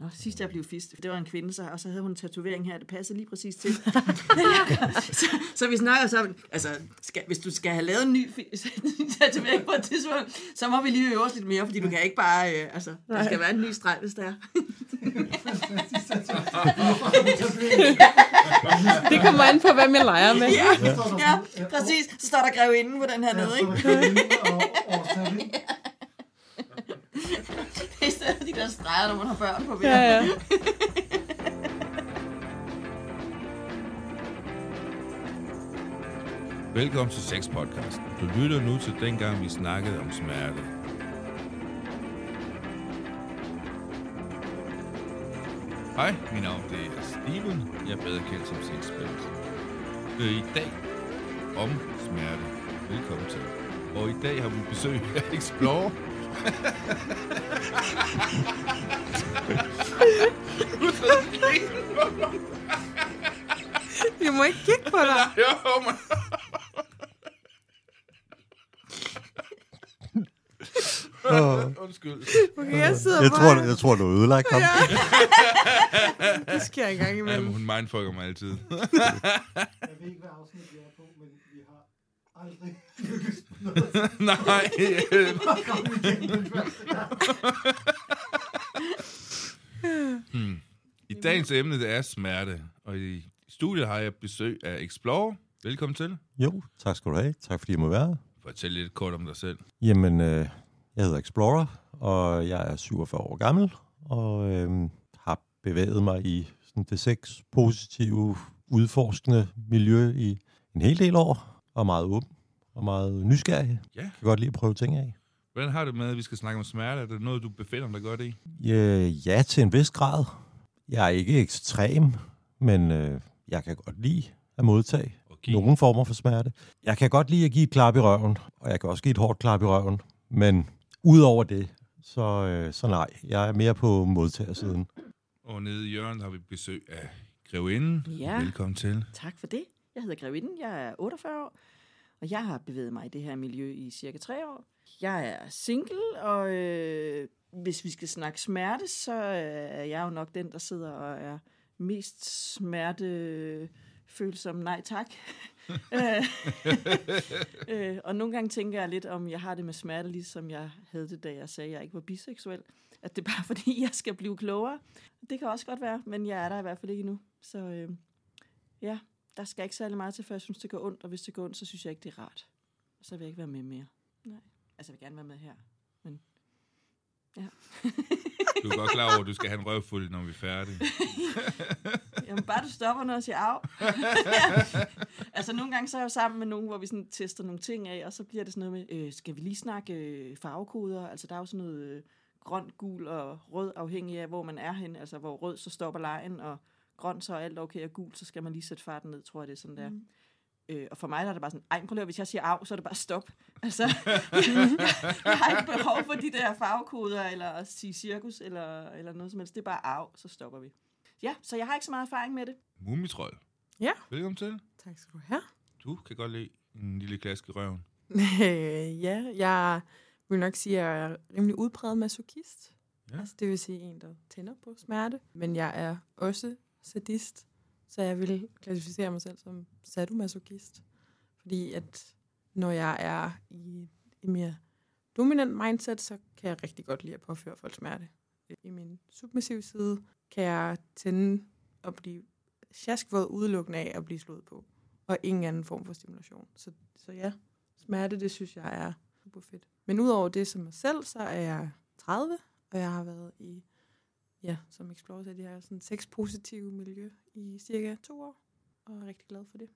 Nå, sidst jeg blev fist, det var en kvinde, så, og så havde hun en tatovering her, det passede lige præcis til. så, så vi snakker så, altså, skal, hvis du skal have lavet en ny tatovering på et tidspunkt, så må vi lige øve os lidt mere, fordi du kan ikke bare, øh, altså, der skal være en ny streg, hvis der er. det kommer an på, hvem jeg leger med. Ja, ja, præcis. Så står der grevinden på den her nede, ikke? Det er i stedet for de der streger, når man har børn på Ja, ja. Velkommen til Sex Podcast. Du lytter nu til dengang, vi snakkede om smerte. Hej, mit navn det er Steven. Jeg er bedre kendt som. Det er i dag om smerte. Velkommen til. Og i dag har vi besøg af Explorer. Vi må ikke kigge på dig. Jo, man. Undskyld. Okay, jeg sidder Jeg bare... tror, jeg tror, du er ødelagt ham. Det sker engang Ja, imellem. men hun mindfucker mig altid. Jeg ved ikke, hvad afsnit vi er på, men vi har aldrig lykkes. Nej. hmm. I dagens emne, det er smerte. Og i studiet har jeg besøg af Explorer. Velkommen til. Jo, tak skal du have. Tak fordi jeg må være her. Fortæl lidt kort om dig selv. Jamen, øh, jeg hedder Explorer, og jeg er 47 år gammel, og øh, har bevæget mig i sådan det sex positive, udforskende miljø i en hel del år, og meget åben og meget nysgerrig. Ja. Kan godt lide at prøve ting af. Hvordan har du med, at vi skal snakke om smerte? Er det noget, du befinder dig godt i? Ja, ja, til en vis grad. Jeg er ikke ekstrem, men øh, jeg kan godt lide at modtage Okay. nogle former for smerte. Jeg kan godt lide at give et klap i røven, og jeg kan også give et hårdt klap i røven, men udover det, så, øh, så nej, jeg er mere på modtagersiden. Og nede i hjørnet har vi besøg af Grevinden. Ja. Velkommen til. Tak for det. Jeg hedder Grevinden, jeg er 48 år, og jeg har bevæget mig i det her miljø i cirka tre år. Jeg er single, og øh, hvis vi skal snakke smerte, så er jeg jo nok den, der sidder og er mest smertefølsom. Nej tak. Øh, øh, og nogle gange tænker jeg lidt om, jeg har det med smerte, ligesom jeg havde det, da jeg sagde, at jeg ikke var biseksuel. At det er bare fordi, jeg skal blive klogere. Det kan også godt være, men jeg er der i hvert fald ikke endnu. Så øh, ja, der skal ikke særlig meget til, før jeg synes, det går ondt. Og hvis det går ondt, så synes jeg ikke, det er rart. Og så vil jeg ikke være med mere. Nej. Altså, jeg vil gerne være med her. Men ja. Du er godt klar over, at du skal have en røvfuld, når vi er færdige. Jamen, bare du stopper, når jeg siger af. altså, nogle gange så er jeg jo sammen med nogen, hvor vi sådan tester nogle ting af, og så bliver det sådan noget med, øh, skal vi lige snakke øh, farvekoder? Altså, der er jo sådan noget øh, grøn, gul og rød, afhængig af, hvor man er hen. Altså, hvor rød, så stopper lejen, og grøn, så er alt okay, og gul, så skal man lige sætte farten ned, tror jeg, det er sådan der. Mm. Øh, og for mig der er det bare sådan, ej, prøv at- hvis jeg siger af, så er det bare stop. Altså, jeg, jeg har ikke behov for de der farvekoder, eller at sige cirkus, eller, eller noget som helst. Det er bare af, så stopper vi. Ja, så jeg har ikke så meget erfaring med det. Mumitrold. Ja. Velkommen til. Tak skal du have. Du kan godt lide en lille klask i røven. Ja, jeg vil nok sige, at jeg er rimelig udpræget masochist. Ja. Altså, det vil sige en, der tænder på smerte. Men jeg er også sadist, så jeg vil klassificere mig selv som sadomasochist. Fordi at når jeg er i et mere dominant mindset, så kan jeg rigtig godt lide at påføre folk smerte. I min submissive side kan jeg tænde og blive sjaskvåd udelukkende af at blive slået på. Og ingen anden form for stimulation. Så, så ja, smerte, det synes jeg er super fedt. Men udover det som mig selv, så er jeg 30, og jeg har været i, ja, som Explorer sagde, det her sådan sexpositive miljø i cirka to år, og er rigtig glad for det.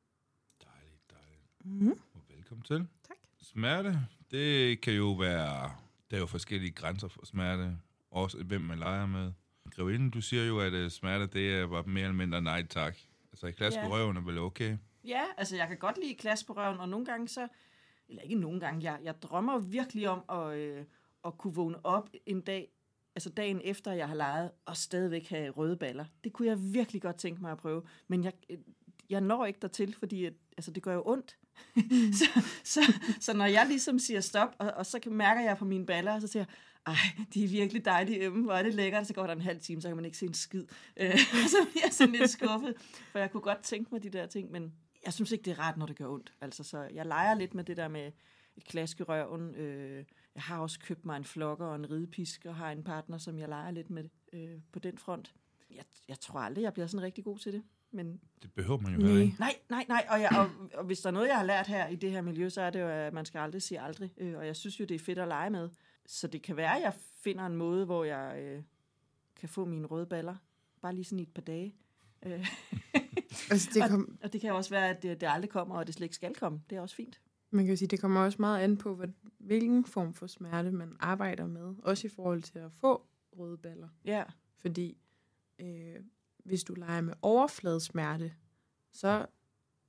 Dejligt, dejligt. Mm-hmm. Og velkommen til. Tak. Smerte, det kan jo være... Der er jo forskellige grænser for smerte. Også hvem man leger med. Grevinden, du siger jo, at øh, smerte, det er bare mere eller mindre nej tak. Altså, i klask Ja. yeah. røven er vel okay? Ja, altså jeg kan godt lide klasse på røven, og nogle gange så, eller ikke nogle gange, jeg, jeg drømmer virkelig om at, øh, at kunne vågne op en dag, altså dagen efter jeg har leget, og stadigvæk have røde baller. Det kunne jeg virkelig godt tænke mig at prøve, men jeg, jeg når ikke dertil, fordi at, altså, det gør jo ondt. så, så, så når jeg ligesom siger stop, og, og så mærker jeg på mine baller, og så siger jeg, ej, de er virkelig dejlige ømme, hvor er det lækkert, så går der en halv time, så kan man ikke se en skid. Øh, så bliver jeg sådan lidt skuffet, for jeg kunne godt tænke mig de der ting, men jeg synes ikke, det er rart, når det gør ondt. Altså, så jeg leger lidt med det der med et klask i røven. Øh, jeg har også købt mig en flokker og en ridepisk, og har en partner, som jeg leger lidt med øh, på den front. Jeg, jeg tror aldrig, jeg bliver sådan rigtig god til det, men Det behøver man jo Nej. heller ikke. Nej, nej, nej. Og, jeg, og, og hvis der er noget, jeg har lært her i det her miljø, så er det jo, at man skal aldrig sige aldrig. Øh, og jeg synes jo, det er fedt at lege med. Så det kan være, at jeg finder en måde, hvor jeg øh, kan få mine røde baller. Bare lige sådan i et par dage. Øh, Altså, det kom, og det kan også være, at det, det aldrig kommer, og det slet ikke skal komme. Det er også fint. Man kan sige, det kommer også meget an på, hvad, hvilken form for smerte man arbejder med. Også i forhold til at få røde baller. Ja, Fordi øh, hvis du leger med overfladesmerte, så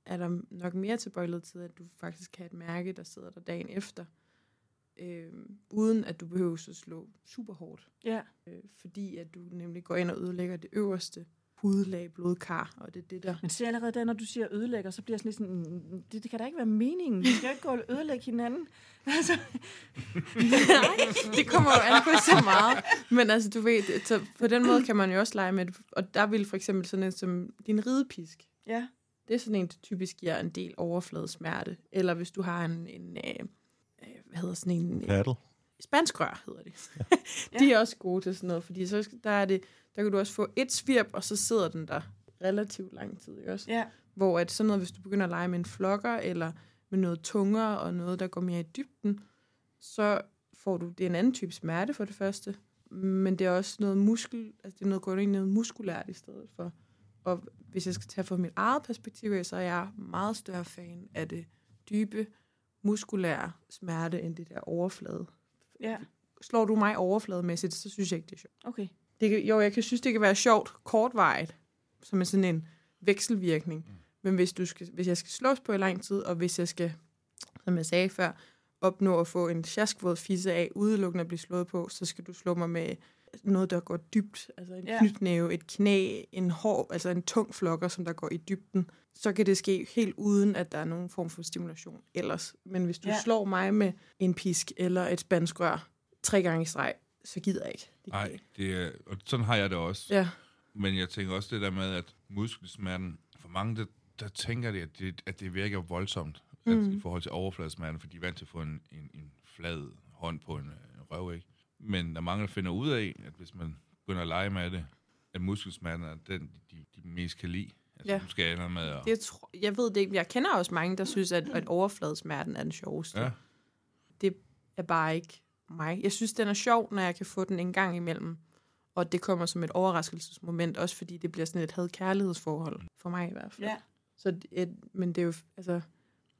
er der nok mere tilbøjelighed til, at du faktisk kan have et mærke, der sidder der dagen efter, øh, uden at du behøver at slå super hårdt. ja. Øh, fordi at du nemlig går ind og ødelægger det øverste hudlag, blodkar, og det er det der. Men se allerede der, når du siger ødelægger, så bliver jeg sådan lidt sådan, "Mm, det, det kan da ikke være meningen. Vi skal jo ikke gå og ødelægge hinanden. Altså, Nej, det kommer jo an på så meget. Men altså, du ved, så på den måde kan man jo også lege med det. Og der vil for eksempel sådan en som din ridepisk. ja, Det er sådan en, der typisk giver en del overfladesmerte. Eller hvis du har en, en øh, øh, hvad hedder sådan en, Paddle. Spansk rør, hedder det. De er også gode til sådan noget, fordi så der, er det, der kan du også få et svirp, og så sidder den der relativt lang tid, også? ja, Hvor at sådan noget, hvis du begynder at lege med en flokker, eller med noget tungere, og noget, der går mere i dybden, så får du, det er en anden type smerte for det første, men det er også noget muskel, altså det er noget, går ind i noget muskulært i stedet for. Og hvis jeg skal tage fra mit eget perspektiv, så er jeg meget større fan af det dybe, muskulære smerte, end det der overflade. Ja. Slår du mig overflademæssigt, så synes jeg ikke, det er sjovt. Okay. Det kan, jo, jeg kan synes, det kan være sjovt kortvarigt, som er sådan en vekselvirkning. Mm. Men hvis, du skal, hvis jeg skal slås på i lang tid, og hvis jeg skal, som jeg sagde før, opnå at få en sjaskvåd fisse af, udelukkende at blive slået på, så skal du slå mig med noget, der går dybt. Altså en Ja. knytnæve, et knæ, en hård, altså en tung flokker, som der går i dybden. Så kan det ske helt uden, at der er nogen form for stimulation ellers. Men hvis du Ja. slår mig med en pisk eller et spansk rør tre gange i streg, så gider jeg ikke. Det Nej, det er, og sådan har jeg det også. Ja. Men jeg tænker også det der med, at muskelsmerten, for mange, der, der tænker de, at det, at det virker voldsomt mm. at, i forhold til overfladesmerten, fordi de er vant til at få en, en, en flad hånd på en, øh, røv, ikke? Men der er mange, der finder ud af, at hvis man begynder at lege med det, at muskelsmerten er den, de, de mest kan lide. Altså, Ja. du skal med at... Det, tro, jeg ved det ikke, men jeg kender også mange, der synes, at, at overfladesmerten er den sjoveste. Ja. Det er bare ikke mig. Jeg synes, den er sjov, når jeg kan få den en gang imellem. Og det kommer som et overraskelsesmoment, også fordi det bliver sådan et had-kærlighedsforhold, for mig i hvert fald. Ja. Så det, men det er jo, altså,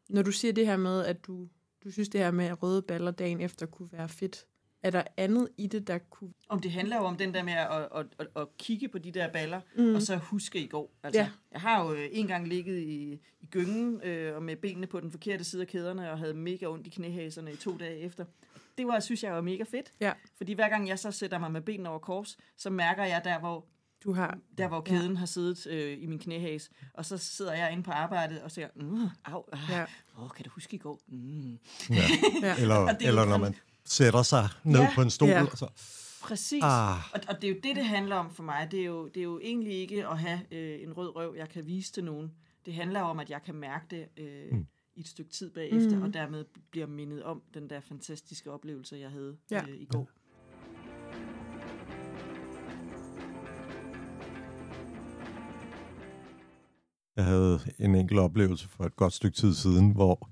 når du siger det her med, at du, du synes det her med røde baller dagen efter kunne være fedt, er der andet i det, der kunne... Om det handler jo om den der med at, at, at, at kigge på de der baller, mm. og så huske i går. Altså, Ja. Jeg har jo øh, en gang ligget i, i gyngen, øh, og med benene på den forkerte side af kæderne, og havde mega ondt i knæhæserne i to dage efter. Det var, synes jeg var mega fedt. Ja. Fordi hver gang jeg så sætter mig med benene over kors, så mærker jeg der, hvor, Du har... der, hvor kæden ja. har siddet øh, i min knæhæs. Og så sidder jeg inde på arbejdet og siger, mm, au, ah, Ja. åh, kan du huske i går? Mm. Ja. Ja. Eller, er eller når man sætter sig ned Ja. på en stol, Ja. og så... Præcis. Ah. Og, og det er jo det, det handler om for mig. Det er jo, det er jo egentlig ikke at have øh, en rød røv, jeg kan vise til nogen. Det handler om, at jeg kan mærke det øh, mm. i et stykke tid bagefter, mm. og dermed bliver mindet om den der fantastiske oplevelse, jeg havde Ja. øh, i går. Jeg havde en enkelt oplevelse for et godt stykke tid siden, hvor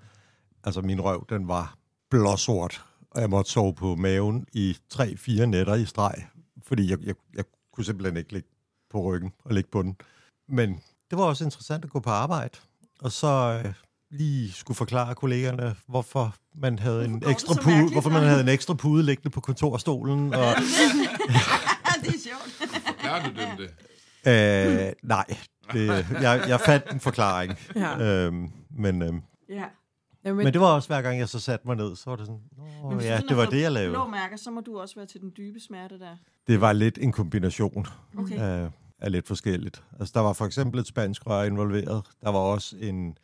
altså min røv, den var blåsort, og jeg måtte sove på maven i tre-fire nætter i streg, fordi jeg, jeg, jeg kunne simpelthen ikke ligge på ryggen og ligge på den. Men det var også interessant at gå på arbejde, og så øh, lige skulle forklare kollegerne, hvorfor man havde en ekstra pude, mærkeligt hvorfor for? man havde en ekstra pude liggende på kontorstolen, og det er sjovt. Klarer du dem det? øh, nej, det, jeg, jeg fandt en forklaring. Ja. Øhm, men, øhm, Ja. Ja, men det var også hver gang, jeg så satte mig ned, så var det sådan, Men hvis du ja, sådan det var det, jeg Blå lavede. mærker, så må du også være til den dybe smerte der. Det var lidt en kombination Okay. af, af lidt forskelligt. Altså, der var for eksempel et spansk rør involveret. Der var også en,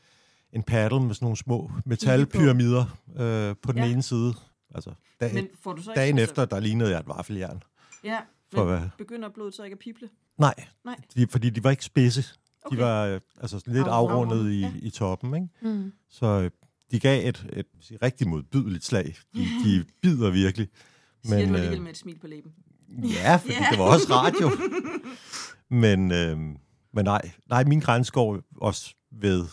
en paddle med sådan nogle små metalpyramider øh, på den Ja. ene side. Altså, dag, Men får du så ikke, dagen altså- efter, der lignede jeg et vaffeljern. Ja, For men hvad? begynder blodet så ikke at pible? Nej, Nej. de, fordi de var ikke spidse. Okay. De var øh, altså lidt Afrundet, afrundet i, ja. i toppen, ikke? Mm. Så øh, de gav et, et sige, rigtig modbydeligt slag. De, de bider virkelig. Siger Men, du øh, alligevel med et smil på læben. Ja, fordi Ja. det var også radio. Men, øh, men nej, nej, min grænse går også ved,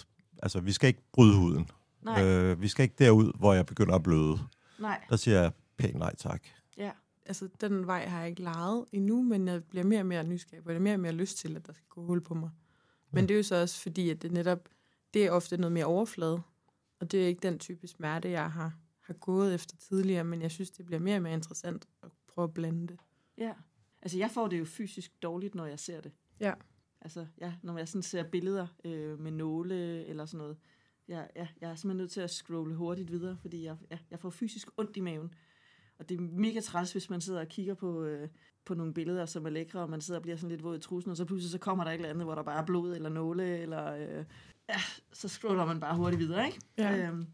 altså vi skal ikke bryde huden. Nej, Øh, vi skal ikke derud, hvor jeg begynder at bløde. nej. Der siger jeg pænt nej tak. Ja. Altså, den vej har jeg ikke lejet endnu, men jeg bliver mere og mere nysgerrig på det. Jeg har mere og mere lyst til, at der skal gå hul på mig. Men det er jo så også fordi, at det netop, det er ofte noget mere overflade. Og det er ikke den type smerte, jeg har, har gået efter tidligere, men jeg synes, det bliver mere og mere interessant at prøve at blande det. Ja. Altså, jeg får det jo fysisk dårligt, når jeg ser det. Ja. Altså, ja, når jeg sådan ser billeder øh, med nåle eller sådan noget. Jeg, ja, jeg er simpelthen nødt til at scrolle hurtigt videre, fordi jeg, ja, jeg får fysisk ondt i maven. Og det er mega træls, hvis man sidder og kigger på, øh, på nogle billeder, som er lækre, og man sidder og bliver sådan lidt våd i trusen, og så pludselig så kommer der et eller andet, hvor der bare er blod eller nåle, eller... Øh, ja, så scroller man bare hurtigt videre, ikke? Ja. Øhm,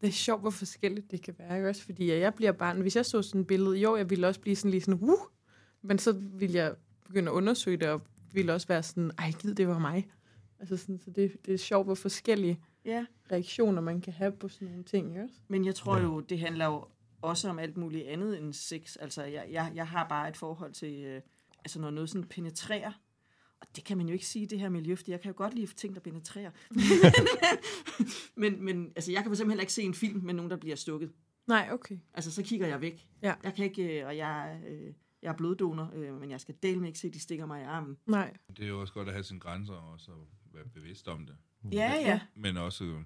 Det er sjovt, hvor forskelligt det kan være, ikke også? Fordi jeg bliver bare, hvis jeg så sådan et billede, jo, jeg ville også blive sådan lige sådan, uh, men så ville jeg begynde at undersøge det, og ville også være sådan, ej, gid, det var mig. Altså sådan, så det, det er sjovt, hvor forskellige ja, reaktioner man kan have på sådan nogle ting, ikke også? Men jeg tror jo, det handler jo også om alt muligt andet end sex. Altså, jeg, jeg, jeg har bare et forhold til, øh, altså når noget sådan penetrerer, og det kan man jo ikke sige i det her miljø, fordi jeg kan jo godt lide ting, der penetrerer. men, men altså, jeg kan for eksempel heller ikke se en film med nogen, der bliver stukket. Nej, okay. Altså, så kigger jeg væk. Ja. Jeg kan ikke, øh, og jeg, øh, jeg er bloddonor, øh, men jeg skal dele med ikke se, at de stikker mig i armen. Nej. Det er jo også godt at have sine grænser, og også at være bevidst om det. Ja, ja. Men også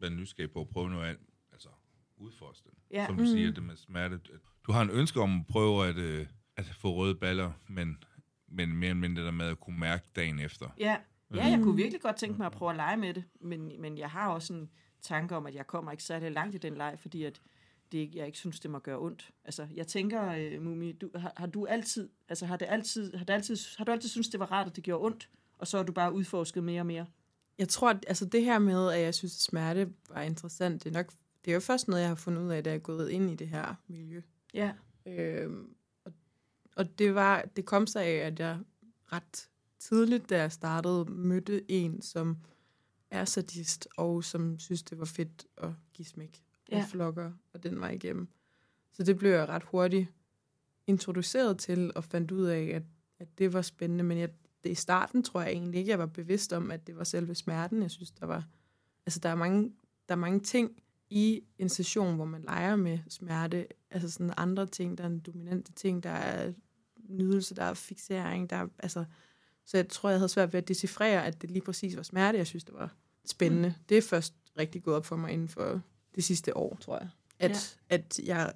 være nysgerrig på at prøve noget andet. Altså, udforske det. Ja. Som du siger, det med smerte. Du har en ønske om at prøve at, øh, at få røde baller, men, men mere eller mindre der med at kunne mærke dagen efter. Ja, ja jeg kunne virkelig godt tænke mig at prøve at lege med det, men, men jeg har også en tanke om, at jeg kommer ikke særlig langt i den leg, fordi at det, jeg ikke synes, det må gøre ondt. Altså, jeg tænker, øh, Mumi, du, har, har, du altid, altså har, det altid, har, det altid, har du altid synes det var rart, at det gjorde ondt, og så har du bare udforsket mere og mere? Jeg tror, at altså det her med, at jeg synes, at smerte var interessant, det er nok, det er jo først noget, jeg har fundet ud af, da jeg er gået ind i det her miljø. Ja, Øhm, og, og det var, det kom sig af, at jeg ret tidligt, da jeg startede, mødte en, som er sadist, og som synes, det var fedt at give smæk Ja. ja. flokker, og den var igennem. Så det blev jeg ret hurtigt introduceret til, og fandt ud af, at, at det var spændende, men jeg, det i starten tror jeg egentlig ikke, jeg var bevidst om, at det var selve smerten. Jeg synes, der var, altså der er mange, der er mange ting i en session, hvor man leger med smerte, altså sådan andre ting, der er en dominante ting, der er nydelse, der er fixering, der er, altså, så jeg tror, jeg havde svært ved at decifrere, at det lige præcis var smerte, jeg synes, det var spændende. Mm. Det er først rigtig gået op for mig inden for det sidste år, tror jeg. At, ja. at jeg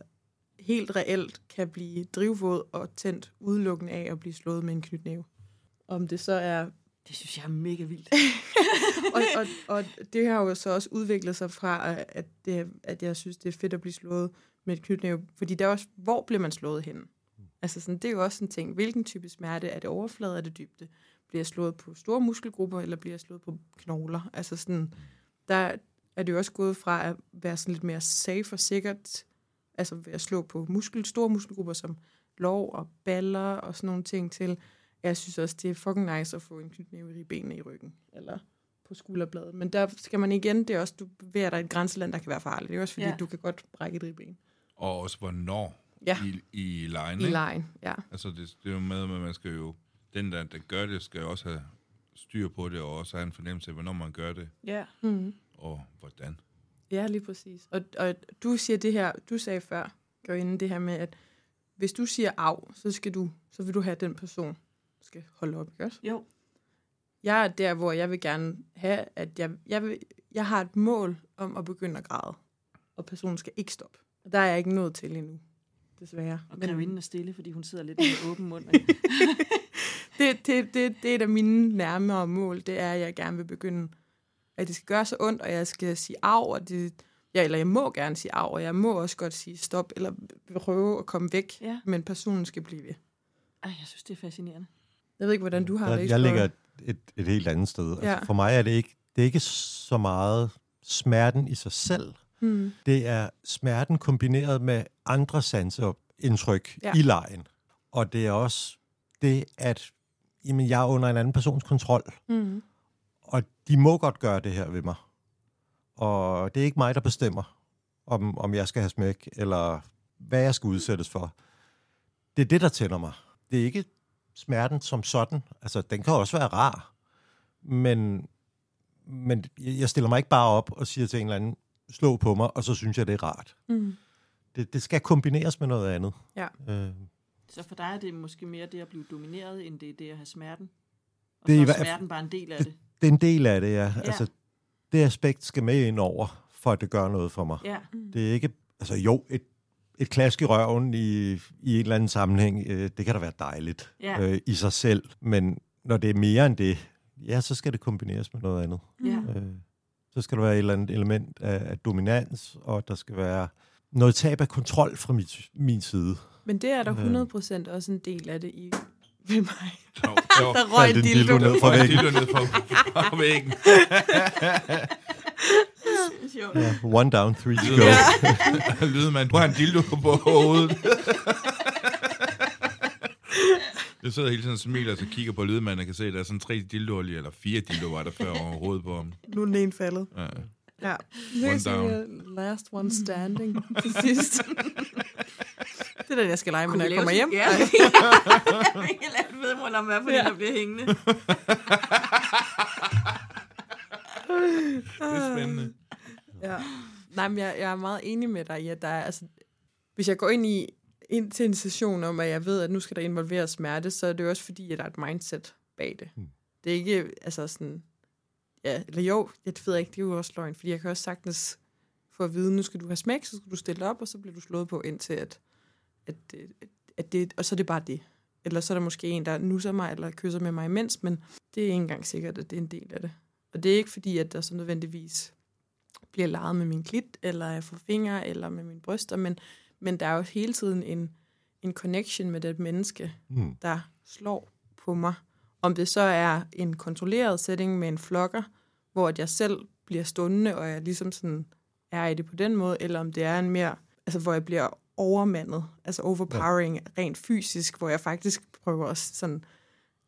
helt reelt kan blive drivvåd og tændt udelukkende af at blive slået med en knytnæve. Om det så er det synes jeg er mega vildt. og, og, og det har jo så også udviklet sig fra, at, det, at jeg synes, det er fedt at blive slået med et knytnæve. Fordi der er også, hvor bliver man slået hen? Altså sådan, det er jo også en ting. Hvilken type smerte? Er det overflade? Er det dybde? Bliver jeg slået på store muskelgrupper, eller bliver jeg slået på knogler? Altså sådan, der er det jo også gået fra at være sådan lidt mere safe og sikkert, altså ved at slå på muskel, store muskelgrupper som lov og baller og sådan nogle ting til, jeg synes også, det er fucking nice at få en knytnæve i benene i ryggen, eller på skulderbladet. Men der skal man igen, det er også, du bevæger dig i et grænseland, der kan være farligt. Det er også fordi, Ja. ja. du kan godt brække et ribben. Og også hvornår Ja. i, i lejen. I ikke? lejen, ja. Altså, det, det er jo med, at man skal jo... Den, der, der gør det, skal jo også have styr på det, og også have en fornemmelse af, hvornår man gør det, Ja, Mm. og hvordan. Ja, lige præcis. Og, og du siger det her, du sagde før, inden det her med, at hvis du siger af, så, skal du, så vil du have, den person skal holde op, ikke også? jo. Jeg er der, hvor jeg vil gerne have, at jeg, jeg, vil, jeg har et mål om at begynde at græde, og personen skal ikke stoppe. Og der er jeg ikke nået til endnu, desværre. Og Men grevinden er stille, fordi hun sidder lidt med åben mund. det, det, det, det er et af mine nærmere mål, det er, at jeg gerne vil begynde, at det skal gøre så ondt, og jeg skal sige af, og det, ja, eller jeg må gerne sige af, og jeg må også godt sige stop, eller prøve at komme væk, Ja. men personen skal blive ved. Ej, jeg synes, det er fascinerende. Jeg ved ikke, hvordan du har det. Jeg, jeg Explorer. ligger et, et, helt andet sted. Altså, Ja. For mig er det ikke det er ikke så meget smerten i sig selv. Mm. Det er smerten kombineret med andre sanseindtryk Ja. i lejen. Og det er også det, at jamen, jeg er under en anden persons kontrol. Mm. Og de må godt gøre det her ved mig. Og det er ikke mig, der bestemmer, om, om jeg skal have smæk, eller hvad jeg skal udsættes for. Det er det, der tænder mig. Det er ikke smerten som sådan. Altså, den kan også være rar. Men, men jeg stiller mig ikke bare op og siger til en eller anden, slå på mig, og så synes jeg, det er rart. Mm. Det, det skal kombineres med noget andet. Ja. Øh, Så for dig er det måske mere det at blive domineret, end det er det at have smerten? Og Det er så er smerten bare en del af det? det er en del af det, ja. Ja. Altså, det aspekt skal med ind over, for at det gør noget for mig. Ja. Det er ikke, altså jo, et, et klask i røven i, i en eller anden sammenhæng, øh, det kan da være dejligt Ja. øh, i sig selv, men når det er mere end det, ja, så skal det kombineres med noget andet. Ja. Øh, så skal der være et eller andet element af, af dominans, og der skal være noget tab af kontrol fra mit, min side. Men det er der Øh. 100% også en del af det i ved mig. Jo, jo. Der røg en dildo. dildo ned fra væggen. dildo ned fra, væggen. Ja, one down, three to go. Ja. Lydmand, du har en dildo på hovedet. Jeg sidder hele tiden og smiler, og så kigger på lydmanden og kan se, at der er sådan tre dildoer, lige- eller fire dildoer var der før over hovedet på ham. Nu er den ene faldet. Ja. Ja. One er down. last one standing til sidst. det er den, jeg skal lege med, når jeg kommer hjem. Ja. jeg kan lave et vedmål om, hvad for Ja. der bliver hængende. Det er spændende. Ja. Nej, men jeg, jeg er meget enig med dig i, at der er, altså, hvis jeg går ind i ind til en session om, at jeg ved, at nu skal der involveres smerte, så er det jo også fordi, at der er et mindset bag det. Mm. Det er ikke, altså sådan, ja, eller jo, jeg ved ikke, det er jo også løgn, fordi jeg kan også sagtens få at vide, nu skal du have smæk, så skal du stille op, og så bliver du slået på indtil, at, at, at, at det, og så er det bare det. Eller så er der måske en, der nusser mig, eller kysser med mig imens, men det er ikke engang sikkert, at det er en del af det. Og det er ikke fordi, at der så nødvendigvis bliver leget med min klit, eller jeg får fingre, eller med mine bryster, men, men der er jo hele tiden en, en connection med det menneske, Mm. der slår på mig. Om det så er en kontrolleret setting med en flokker, hvor at jeg selv bliver stående, og jeg ligesom sådan er i det på den måde, eller om det er en mere, altså hvor jeg bliver overmandet, altså overpowering ja. rent fysisk, hvor jeg faktisk prøver at sådan,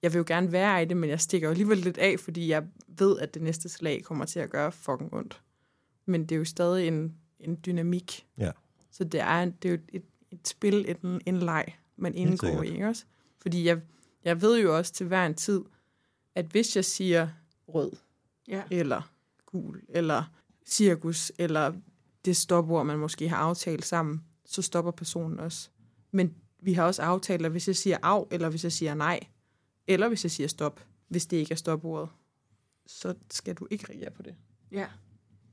jeg vil jo gerne være i det, men jeg stikker jo alligevel lidt af, fordi jeg ved, at det næste slag kommer til at gøre fucking ondt. Men det er jo stadig en, en dynamik. Ja. Så det er, det er jo et, et spil, et, en leg, man indgår i, ikke også? Fordi jeg, jeg ved jo også til hver en tid, at hvis jeg siger rød, Ja. eller gul, eller cirkus, eller det stopord, man måske har aftalt sammen, så stopper personen også. Men vi har også aftalt, at hvis jeg siger af, eller hvis jeg siger nej, eller hvis jeg siger stop, hvis det ikke er stopordet, så skal du ikke reagere på det. Ja.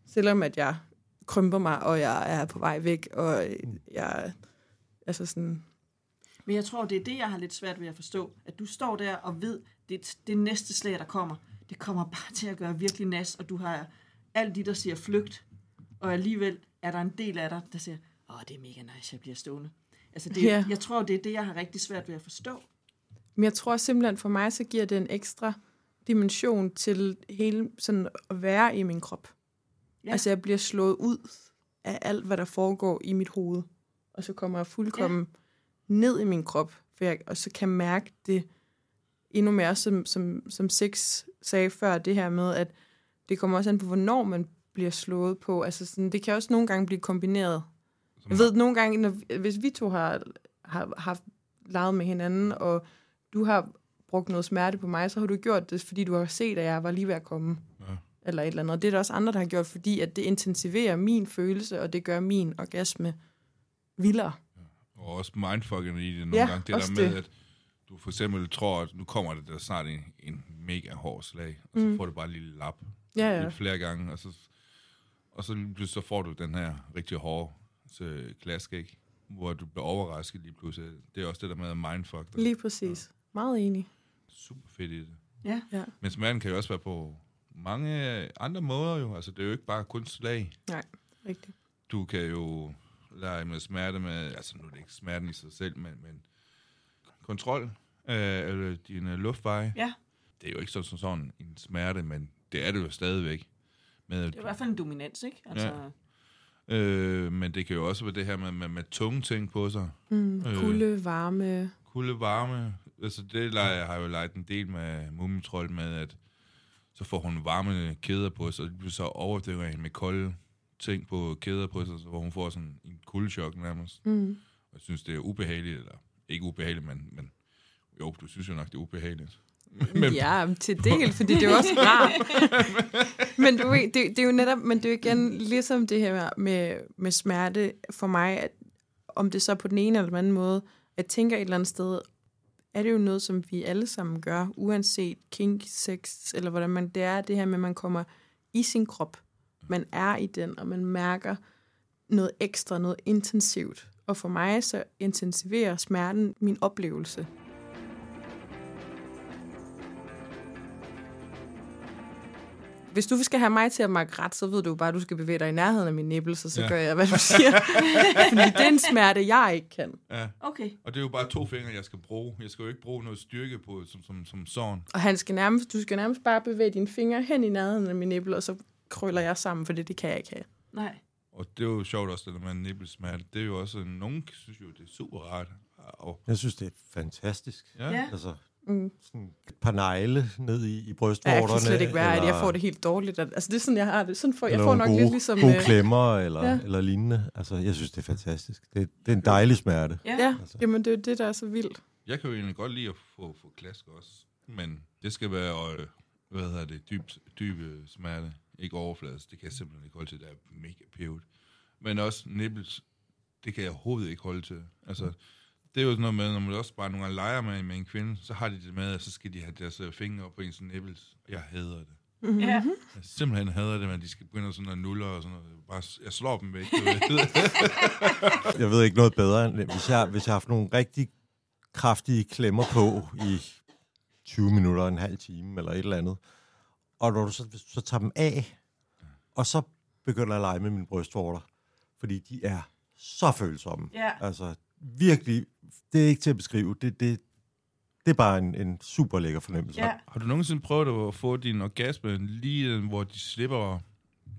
Selvom at jeg krymper mig, og jeg er på vej væk, og jeg altså sådan, Men jeg tror, det er det, jeg har lidt svært ved at forstå. At du står der og ved, det, det næste slag, der kommer, det kommer bare til at gøre virkelig nas, og du har alt de, der siger flygt, og alligevel er der en del af dig, der siger, åh, det er mega nice, jeg bliver stående. Altså, det, Ja. jeg tror, det er det, jeg har rigtig svært ved at forstå. Men jeg tror simpelthen for mig, så giver det en ekstra dimension til hele sådan at være i min krop. Ja. Altså jeg bliver slået ud af alt, hvad der foregår i mit hoved. Og så kommer jeg fuldkommen ja. ned i min krop, for jeg, og så kan jeg mærke det endnu mere, som, som, som Six sagde før, det her med, at det kommer også an på, hvornår man bliver slået på. Altså sådan, det kan også nogle gange blive kombineret. Jeg ved, at nogle gange, når, hvis vi to har, har haft leget med hinanden, og du har brugt noget smerte på mig, så har du gjort det, fordi du har set, at jeg var lige ved at komme. Ja. Eller et eller andet. Og det er der også andre, der har gjort, fordi at det intensiverer min følelse, og det gør min orgasme vildere. Og også mindfucken i det nogle Ja, gange. Det der med, det. at du for eksempel tror, at nu kommer det der snart en, en mega hård slag, og så Mm. får du bare en lille lap Ja, ja. lidt flere gange, og så, og så, så får du den her rigtig hårde så, klask, ikke? hvor du bliver overrasket lige pludselig. Det er også det der med at mindfuck dig. Lige præcis. Meget enig. Super fedt i det. Ja. Ja. Men smerten kan jo også være på mange andre måder jo. Altså, det er jo ikke bare kun slag. Rigtigt. Du kan jo lege med smerte med, altså nu er det ikke smerten i sig selv, men, men kontrol af eller dine luftveje. Ja. Det er jo ikke sådan, som sådan en smerte, men det er det jo stadigvæk. Med, Det er i hvert fald en dominans, ikke? Altså, Ja. øh, men det kan jo også være det her med, med, med tunge ting på sig. Mm, Øh. kulde, varme. Kulde, varme. Altså det leger, har jeg jo leget en del med Mumitrold med, at så får hun varme kæder på sig, og så overdækker hende med kolde ting på kæder på sig, så hvor hun får sådan en kuldechok nærmest. Mm. Og jeg synes, det er ubehageligt, eller ikke ubehageligt, men, men jo, du synes jo nok, det er ubehageligt. Men, Ja, til del, fordi det er jo også rart. men du ved, det, det er jo netop, men det er jo igen ligesom det her med, med smerte for mig, at om det så på den ene eller den anden måde, jeg tænker et eller andet sted, er det jo noget, som vi alle sammen gør, uanset kink, sex, eller hvordan man, det er det her med, at man kommer i sin krop. Man er i den, og man mærker noget ekstra, noget intensivt. Og for mig så intensiverer smerten min oplevelse. Hvis du skal have mig til at mærke ret, så ved du jo bare, at du skal bevæge dig i nærheden af min nippel, så, så Ja. gør jeg, hvad du siger. Fordi det er en smerte, jeg ikke kan. ja. okay. Og det er jo bare to fingre, jeg skal bruge. Jeg skal jo ikke bruge noget styrke på, som, som, som sådan. Og han skal nærmest, du skal nærmest bare bevæge dine fingre hen i nærheden af min nippel, og så krøller jeg sammen, for det, det kan jeg ikke have. Nej. Og det er jo sjovt også, det der med nippelsmerte. Det er jo også, nogen synes jo, det er super rart. Og, Jeg synes, det er fantastisk. ja. Ja. Altså, Mm. sådan et par negle ned i, i Ja, jeg brystvorterne. kan slet ikke være, at jeg eller- får det helt dårligt. Altså, det er sådan, jeg har det. Sådan får, jeg eller får nogle nok gode, lidt ligesom... Gode øh, klemmer eller, Ja. eller lignende. Altså, jeg synes, det er fantastisk. Det, det er en dejlig smerte. Ja. Ja, Altså. jamen det er det, der er så vildt. Jeg kan jo egentlig godt lide at få, få klask også. Men det skal være, øh, hvad hedder det, dyb, dyb øh, smerte. Ikke overfladisk. Det kan jeg simpelthen ikke holde til. Det er mega pævet. Men også nippels, det kan jeg overhovedet ikke holde til. Altså, det er jo sådan noget med, når man også bare nogle gange leger med, med en kvinde, så har de det med, at så skal de have deres øh, fingre op på ens nippels. Jeg hader det. Mm-hmm. Ja. Jeg simpelthen hader det, at de skal begynde sådan at nulle og sådan noget. Bare, jeg slår dem væk. du ved. Jeg ved ikke noget bedre, end hvis jeg, hvis jeg har haft nogle rigtig kraftige klemmer på i 20 minutter, en halv time eller et eller andet, og når du så, hvis du så tager dem af, og så begynder jeg at lege med mine brystvorter, fordi de er så følsomme. Ja. Altså, virkelig, det er ikke til at beskrive. Det, det, det er bare en, en super lækker fornemmelse. Ja. Har du nogensinde prøvet at få din orgasme lige øh, hvor de slipper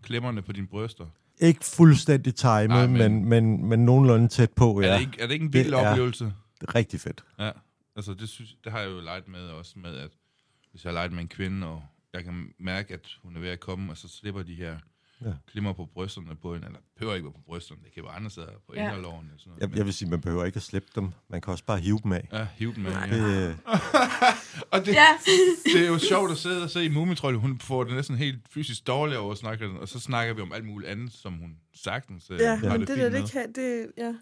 klemmerne på dine bryster? Ikke fuldstændig timet, Nej, men, men- men, men, nogenlunde tæt på, Ja. Er, det ikke, er det ikke en Det vild er- oplevelse? Det er rigtig fedt. Ja. Altså, det, synes, det har jeg jo leget med også, med at hvis jeg har leget med en kvinde, og jeg kan mærke, at hun er ved at komme, og så slipper de her Ja. ja. klimmer på brysterne på hende, eller behøver ikke være på brysterne, det kan være andre steder, på Ja. ja. inderloven. og Sådan noget. Jeg, jeg vil sige, man behøver ikke at slippe dem. Man kan også bare hive dem af. Ja, hiv dem med. Det, Ja. øh, Og det, Ja. det er jo sjovt at sidde og se i Mumitrolle. Hun får det næsten helt fysisk dårligt over at snakke og så snakker vi om alt muligt andet, som hun sagtens øh, Ja, har men det, det der, det kan, det, ja.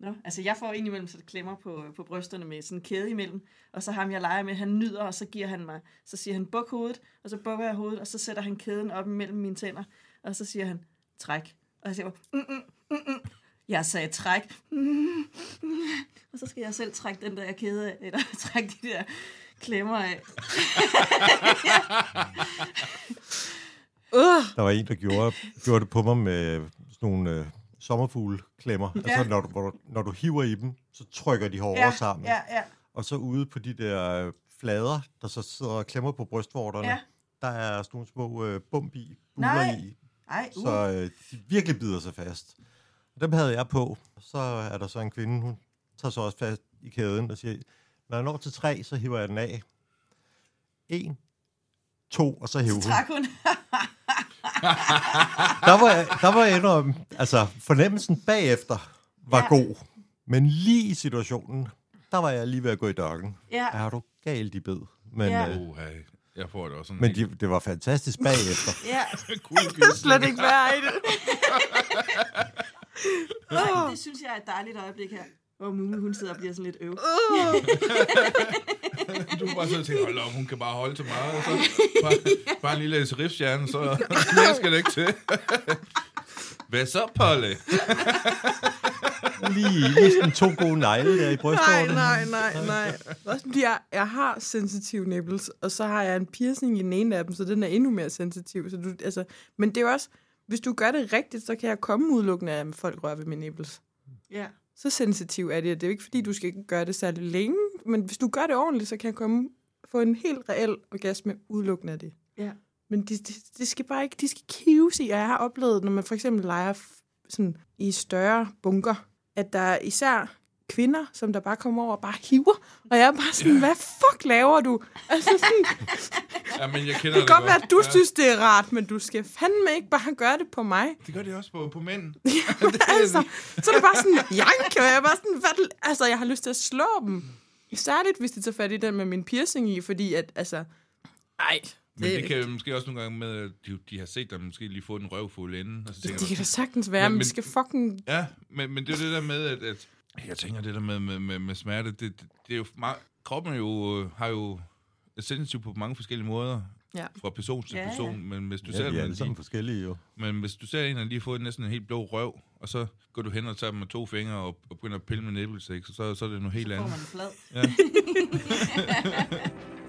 Nå, altså jeg får indimellem så det klemmer på, på brysterne med sådan en kæde imellem, og så ham jeg leger med, han nyder, og så giver han mig, så siger han buk hovedet, og så bukker jeg hovedet, og så sætter han kæden op imellem mine tænder, og så siger han, træk. Og jeg siger mm, mm, mm, mm. jeg sagde træk. Mm, mm. Og så skal jeg selv trække den der kæde af, eller trække de der klemmer af. Uh, der var en, der gjorde, gjorde det på mig med sådan nogle øh, sommerfugleklemmer. Ja. Altså, når du, når du hiver i dem, så trykker de hårdere Ja, sammen. ja, ja. Og så ude på de der øh, flader, der så sidder og klemmer på brystvorterne, Ja. der er sådan nogle små øh, bump i, buler Nej. i, Ej, uh. så øh, de virkelig bider sig fast. Og dem havde jeg på. Så er der så en kvinde, hun tager så også fast i kæden og siger, når jeg når til tre, så hiver jeg den af. En, to, og så hiver Så hun. trak hun. Der var, jeg, der var jeg indrømme, altså fornemmelsen bagefter var Ja. god. Men lige i situationen, der var jeg lige ved at gå i dørken. Ja. Er du galt i bed? Men, Ja. øh, hey. Jeg får det også sådan men de, det var fantastisk bagefter. Ja. cool kan slet ikke være i det. Ej, det synes jeg er et dejligt øjeblik her. Hvor Mumu, hun sidder og bliver sådan lidt øv. Du er bare sådan tænkt, hold op, hun kan bare holde til meget, og så bare, bare en lille riffstjerne, så mere skal det ikke til. Hvad så, Polly? Lige, lige sådan to gode negle der i Nej, brystvorten. nej, nej, nej. Også fordi jeg, jeg har sensitive nipples, og så har jeg en piercing i den ene af dem, så den er endnu mere sensitiv. Så du, altså, men det er jo også, hvis du gør det rigtigt, så kan jeg komme udelukkende af, at folk rører ved mine nipples. Ja. Så sensitiv er det. Det er jo ikke, fordi du skal gøre det særlig længe, men hvis du gør det ordentligt, så kan jeg komme få en helt reel orgasme udelukkende af det. Ja. Men det, det, det skal bare ikke, de skal kives i, og jeg har oplevet, når man for eksempel leger sådan, i større bunker, at der er især kvinder, som der bare kommer over og bare hiver, og jeg er bare sådan, hvad fuck laver du? Altså sådan, Ja, men jeg kender det det kan godt være, at du Ja. synes, det er rart, men du skal fandme ikke bare gøre det på mig. Det gør det også på, på mænd. altså, så er det bare sådan, jank, og jeg er bare sådan, hvad, altså, jeg har lyst til at slå dem. Særligt, hvis de tager fat i den med min piercing i, fordi at, altså, ej, Men det kan jo måske også nogle gange med, at de, de har set dig måske lige få en røvfuld inden. Og så tænker det du, kan da sagtens være, Men- men, skal fucking... Ja, men, men det er jo det der med, at, at jeg tænker det der med, med, med, med smerte, det, det, det er jo meget, kroppen er jo, øh, har jo er sensitiv på mange forskellige måder, Ja. fra person til Ja, ja. person, men hvis du Ja, ser de er alle sammen lige, forskellige jo. men hvis du ser en, der lige har fået næsten en helt blå røv, og så går du hen og tager dem med to fingre og, og begynder at pille med næbbelsæk, så, så, så er det noget helt Så får andet. man flad. Ja.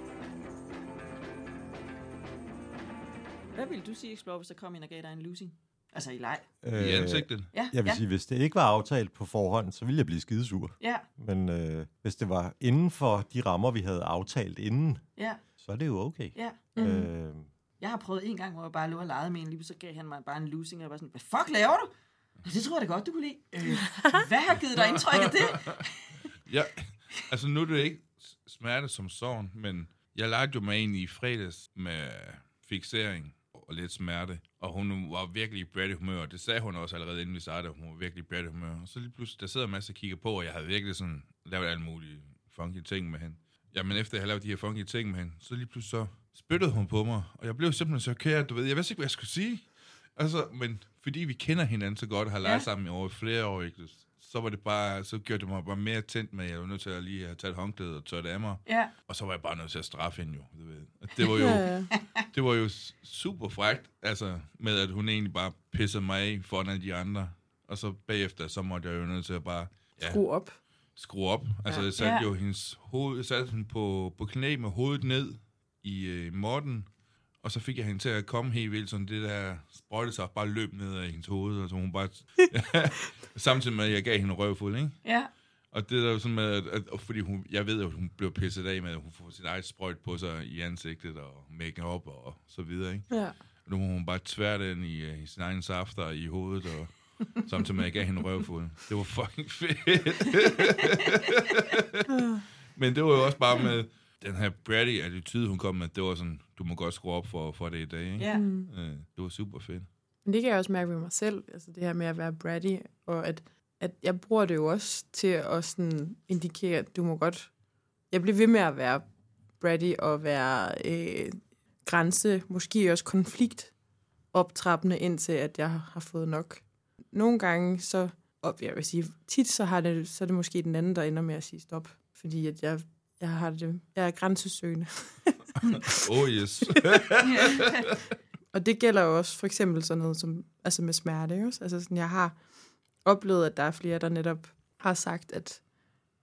Hvad ville du sige, Explore, hvis der kom en og gav dig en losing? Altså i leg. I Øh, ansigtet. Ja, Jeg vil ja, sige, hvis det ikke var aftalt på forhånd, så ville jeg blive skidesur. ja, Men øh, hvis det var inden for de rammer, vi havde aftalt inden, ja, så er det jo okay. ja. Mm. Øh, Jeg har prøvet en gang, hvor jeg bare lå og legede med en, lige så gav han mig bare en losing, og jeg var sådan, hvad fuck laver du? Det tror jeg da godt, du kunne lide. Øh, hvad har givet dig indtryk af det? Ja, altså nu er det ikke smerte som sådan, men jeg legede jo med en i fredags med fixering og lidt smerte, og hun var virkelig i bratty humør, det sagde hun også allerede inden vi startede, hun var virkelig i bratty humør. Og så lige pludselig, der sidder en masse og kigger på, og jeg havde virkelig sådan lavet alle mulige funky ting med hende. Jamen efter jeg havde lavet de her funky ting med hende, så lige pludselig så spyttede hun på mig, og jeg blev simpelthen så kæret, du ved, jeg vidste ikke, hvad jeg skulle sige. Altså, men fordi vi kender hinanden så godt og har leget ja. sammen i over flere år, ikke? Så var det bare, så gjorde det mig bare mere tændt med, at jeg var nødt til at lige have taget håndklædet og tørret af mig. Ja, Og så var jeg bare nødt til at straffe hende jo. Du ved. Det var jo, det var jo super frækt, altså med at hun egentlig bare pissede mig af foran alle de andre. Og så bagefter, så måtte jeg jo nødt til at bare ja, skru op. skrue op. Altså Ja. jeg satte Ja. jo hendes hoved, jeg satte hende på, på knæ med hovedet ned i øh, måtten. Og så fik jeg hende til at komme helt vildt, sådan det der sprøjtesaft bare løb ned af hendes hoved, og så hun bare... Samtidig med, at jeg gav hende røvfuld, ikke? ja, Og det er jo sådan med, at, at og fordi hun, jeg ved jo, at hun bliver pisset af med, at hun får sit eget sprøjt på sig i ansigtet og make op og så videre, ikke? Ja. Og nu må hun bare tvære den i, øh, i sin egen safter i hovedet, og samtidig med, at jeg gav hende røvfuld. Det var fucking fedt. Men det var jo også bare med den her bratty attitude, hun kom med. Det var sådan, du må godt skrue op for, for det i dag, ikke? ja. Mm. Øh, det var super fedt. Men det kan jeg også mærke ved mig selv, altså det her med at være bratty, og at, at jeg bruger det jo også til at sådan indikere, at du må godt... Jeg bliver ved med at være bratty og være øh, grænse, måske også konflikt optrappende, indtil at jeg har fået nok. Nogle gange så, og jeg vil sige, tit så, har det, så er det måske den anden, der ender med at sige stop, fordi at jeg, jeg, har det, jeg er grænsesøgende. Oh yes. Og det gælder jo også for eksempel sådan noget som, altså med smerte. Ikke? også? Altså sådan, jeg har oplevet, at der er flere, der netop har sagt, at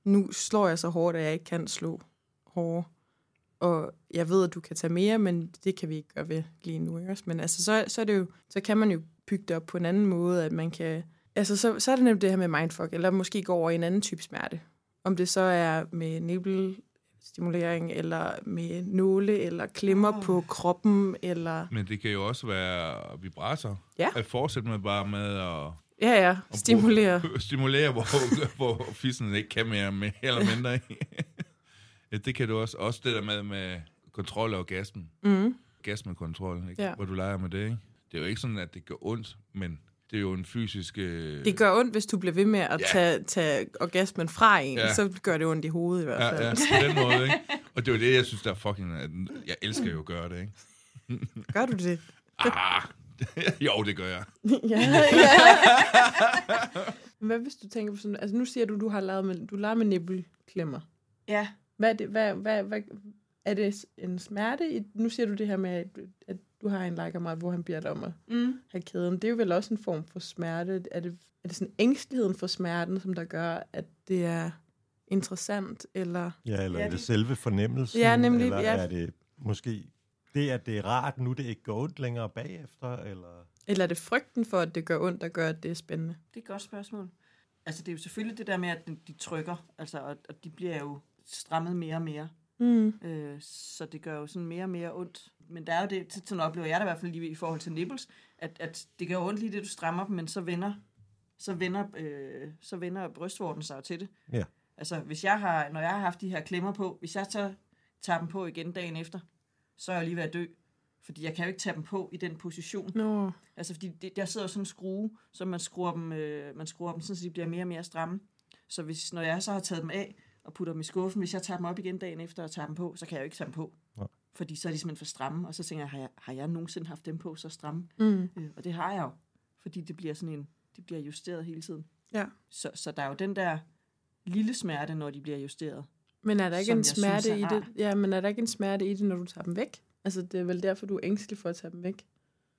nu slår jeg så hårdt, at jeg ikke kan slå hårdere. Og jeg ved, at du kan tage mere, men det kan vi ikke gøre ved lige nu. Ikke? også? Men altså, så, så, er det jo, så kan man jo bygge det op på en anden måde, at man kan... Altså, så, så er det nemlig det her med mindfuck, eller måske gå over i en anden type smerte. Om det så er med nibbelstimulering, eller med nåle, eller klemmer Åh. på kroppen, eller... Men det kan jo også være vibrator. Ja. At fortsætte med bare med at Ja, ja, bruge- stimulere. stimulere, hvor, hvor fissen ikke kan mere, mere eller mindre. ikke? ja, det kan du også. Også det der med, med kontrol af orgasmen. Mm. Orgasmekontrol, ikke? Ja. hvor du leger med det. Ikke? Det er jo ikke sådan, at det gør ondt, men det er jo en fysisk... Øh... Det gør ondt, hvis du bliver ved med at Ja. tage, tage orgasmen fra en. Ja. Så gør det ondt i hovedet i hvert Ja, fald. ja, på den måde, ikke? Og det er jo det, jeg synes, der er fucking... at Jeg elsker jo at gøre det, ikke? Gør du det? Ah, jo, det gør jeg. ja, ja. Men Hvad hvis du tænker på sådan... Altså nu siger du, du har lavet med, du lavet med nibbelklemmer. ja. Hvad er det, hvad, hvad, hvad, er det en smerte? i- Nu siger du det her med, at, at du har en legekammerat, hvor han beder dig om at Mm. have kæden. Det er jo vel også en form for smerte. Er det, er det sådan ængsteligheden for smerten, som der gør, at det er interessant, eller... Ja, eller Ja, er det det- selve fornemmelsen? Ja, nemlig, Eller ja. er det måske det, at det er rart, nu det ikke går ondt længere bagefter? Eller? Eller er det frygten for, at det gør ondt, der gør, at det er spændende? Det er et godt spørgsmål. Altså, det er jo selvfølgelig det der med, at de- de trykker, altså, og, og de bliver jo strammet mere og mere. Mm. Øh, så det gør jo sådan mere og mere ondt. Men der er jo det, sådan oplever jeg det i hvert fald lige i forhold til nipples, at, at det gør ondt lige det, du strammer dem, men så vender, så vender, øh, så vender brystvorten sig jo til det. Ja. Altså, hvis jeg har, når jeg har haft de her klemmer på, hvis jeg så tager dem på igen dagen efter, så er jeg lige ved at dø. Fordi jeg kan jo ikke tage dem på i den position. Nå, Altså, fordi det, der sidder jo sådan en skrue, så man skruer dem, øh, man skruer dem sådan, så de bliver mere og mere stramme. Så hvis, når jeg så har taget dem af og putter dem i skuffen, hvis jeg tager dem op igen dagen efter og tager dem på, så kan jeg jo ikke tage dem på. Nej. Fordi så er de simpelthen for stramme, og så tænker jeg, har jeg, har jeg nogensinde haft dem på så stramme? mm. Øh, og det har jeg jo, fordi det bliver sådan en, de bliver justeret hele tiden. Ja. Så, så der er jo den der lille smerte, når de bliver justeret. Men er der ikke en synes smerte er i det? Ja, men er der ikke en smerte i det, når du tager dem væk? Altså, det er vel derfor, du er ængstelig for at tage dem væk?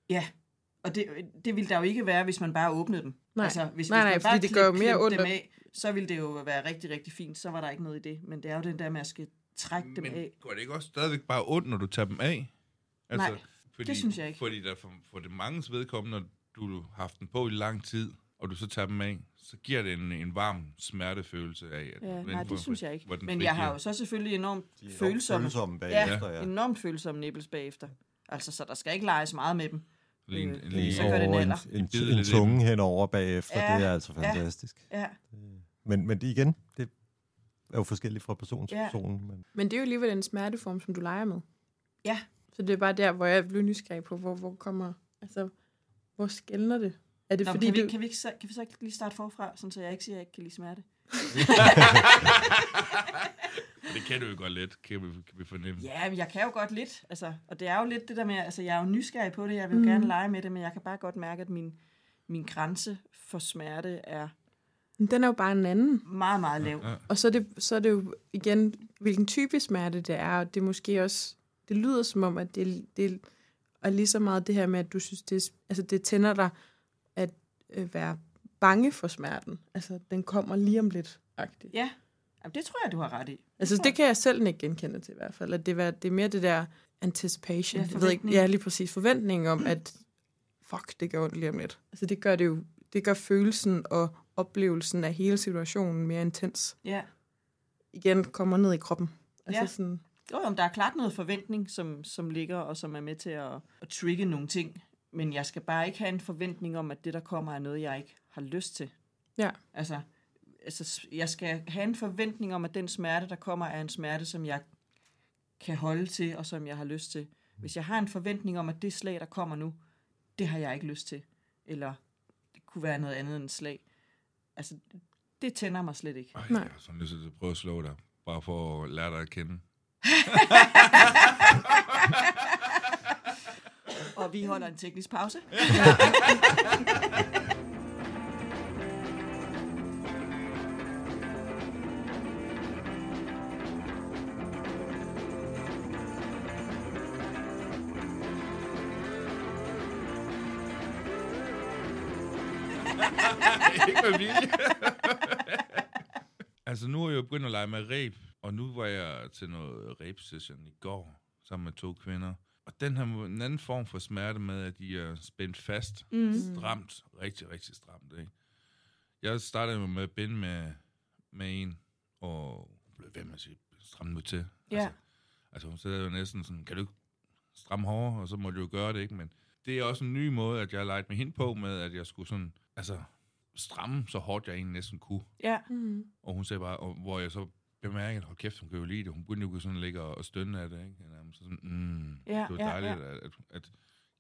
Ja, og det, det ville der jo ikke være, hvis man bare åbnede dem. Nej. Altså, hvis, Nej, hvis nej, man fordi bare det gør jo mere ondt dem af, så ville det jo være rigtig, rigtig fint. Så var der ikke noget i det. Men det er jo den der med at skal trække dem Men af. går det ikke også stadigvæk bare ondt, når du tager dem af? Altså, Nej, fordi, det synes jeg ikke. Fordi der for, for det manges vedkommende, når du har haft den på i lang tid, og du så tager dem af, så giver det en, en varm smertefølelse af, at Ja, nej, det synes jeg ikke. Men jeg har frigiver. jo så selvfølgelig enormt er enormt følsomme, følsomme ja, bagefter, ja. enormt følsomme nipples bagefter. Altså, så der skal ikke leges meget med dem. Lige, en- øh, lige, så gør det en, en, en i tunge henover bagefter, Ja, det er altså ja. fantastisk. Ja, Men, men det igen, det er jo forskelligt fra person til Ja. person. Men Men det er jo alligevel en smerteform, som du leger med. Ja. Så det er bare der, hvor jeg blev nysgerrig på, hvor, hvor kommer... Altså, hvor skældner det? Er det Nå, fordi, kan, vi, du... kan, vi ikke, så- kan vi så ikke lige starte forfra, sådan så jeg ikke siger, at jeg ikke kan lide smerte? det kan du jo godt lidt, kan vi, kan vi fornemme. Ja, men jeg kan jo godt lidt. Altså, og det er jo lidt det der med, altså jeg er jo nysgerrig på det, jeg vil jo Mm. gerne lege med det, men jeg kan bare godt mærke, at min, min grænse for smerte er Den er jo bare en anden. meget, meget lav. Ja. Og så er, det, så er det jo igen, hvilken type smerte det er, og det er måske også, det lyder som om, at det, det er lige så meget det her med, at du synes, det, altså det tænder dig at øh, være bange for smerten. Altså, den kommer lige om lidt, agtigt. Ja, Jamen, det tror jeg, du har ret i. Altså, det kan jeg selv ikke genkende til i hvert fald, at det, var, det er mere det der anticipation. Ja, jeg ved ikke, ja, lige præcis forventning om, at fuck, det gør ondt lige om lidt. Altså, det gør det jo, det gør følelsen og oplevelsen af hele situationen mere intens. Ja. Igen kommer ned i kroppen. Altså Ja. sådan, Jo, men der er klart noget forventning, som, som ligger og som er med til at, at trigge nogle ting. Men jeg skal bare ikke have en forventning om, at det, der kommer, er noget, jeg ikke har lyst til. Ja. Altså, altså, jeg skal have en forventning om, at den smerte, der kommer, er en smerte, som jeg kan holde til, og som jeg har lyst til. Hvis jeg har en forventning om, at det slag, der kommer nu, det har jeg ikke lyst til. Eller det kunne være noget andet end slag. Altså, det tænder mig slet ikke. Ej, Nej. jeg har sådan lyst til at prøve at slå dig, bare for at lære dig at kende. Og vi holder en teknisk pause. Med vilje. altså, nu er jeg jo begyndt at lege med ræb, og nu var jeg til noget ræb-session i går, sammen med to kvinder. Og den her må- en anden form for smerte med, at de er spændt fast, Mm. stramt, rigtig, rigtig stramt, ikke? Jeg startede med at binde med, med en, og blev ved med at sige, stram nu til. Ja. Altså, altså hun sagde jo næsten sådan, kan du ikke stramme hårdere, og så må du jo gøre det, ikke? Men det er også en ny måde, at jeg har leget med hende på, med at jeg skulle sådan, altså, stramme så hårdt, jeg egentlig næsten kunne. Ja. mm. Og hun sagde bare, og hvor jeg så bemærkede, hold kæft, hun kan jo lide det. Hun begyndte jo sådan ligge og, stønne af det, ikke? Nærmest sådan, mm, Ja, det var ja, dejligt, ja. At, at, at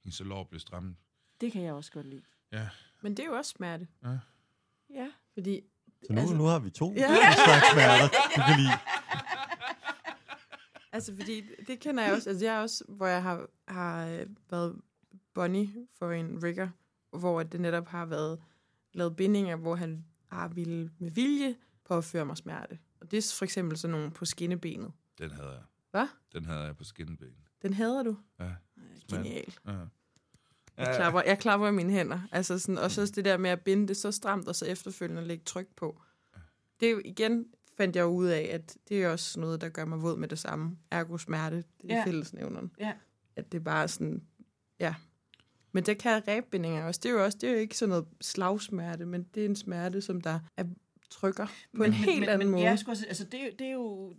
hendes lår blev strammet. Det kan jeg også godt lide. Ja, Men det er jo også smerte. Ja. Fordi, Så nu, Altså- nu har vi to Ja. slags smerter, du kan lide. altså fordi, det kender jeg også. Altså jeg er også, hvor jeg har, har øh, været bunny for en rigger, hvor det netop har været lavet bindinger, hvor han har ville med vilje påføre mig smerte. Og det er for eksempel sådan nogle på skinnebenet. den havde jeg. Hvad? Den havde jeg på skinneben. Den hader du. Ja. Genial. ja. Jeg klapper, jeg klapper i mine hænder. Altså sådan, og så også det der med at binde det så stramt, og så efterfølgende lægge tryk på. Det er jo igen, fandt jeg ud af, at det er også noget, der gør mig våd med det samme. Ergo smerte, det er Ja. fællesnævneren. Ja. At det er bare sådan, ja. Men det kan ræbbindinger også. Det er jo også, det er jo ikke sådan noget slagsmerte, men det er en smerte, som der er trykker på en helt anden men, måde. Ja, jeg skulle også, altså det, er jo- det er jo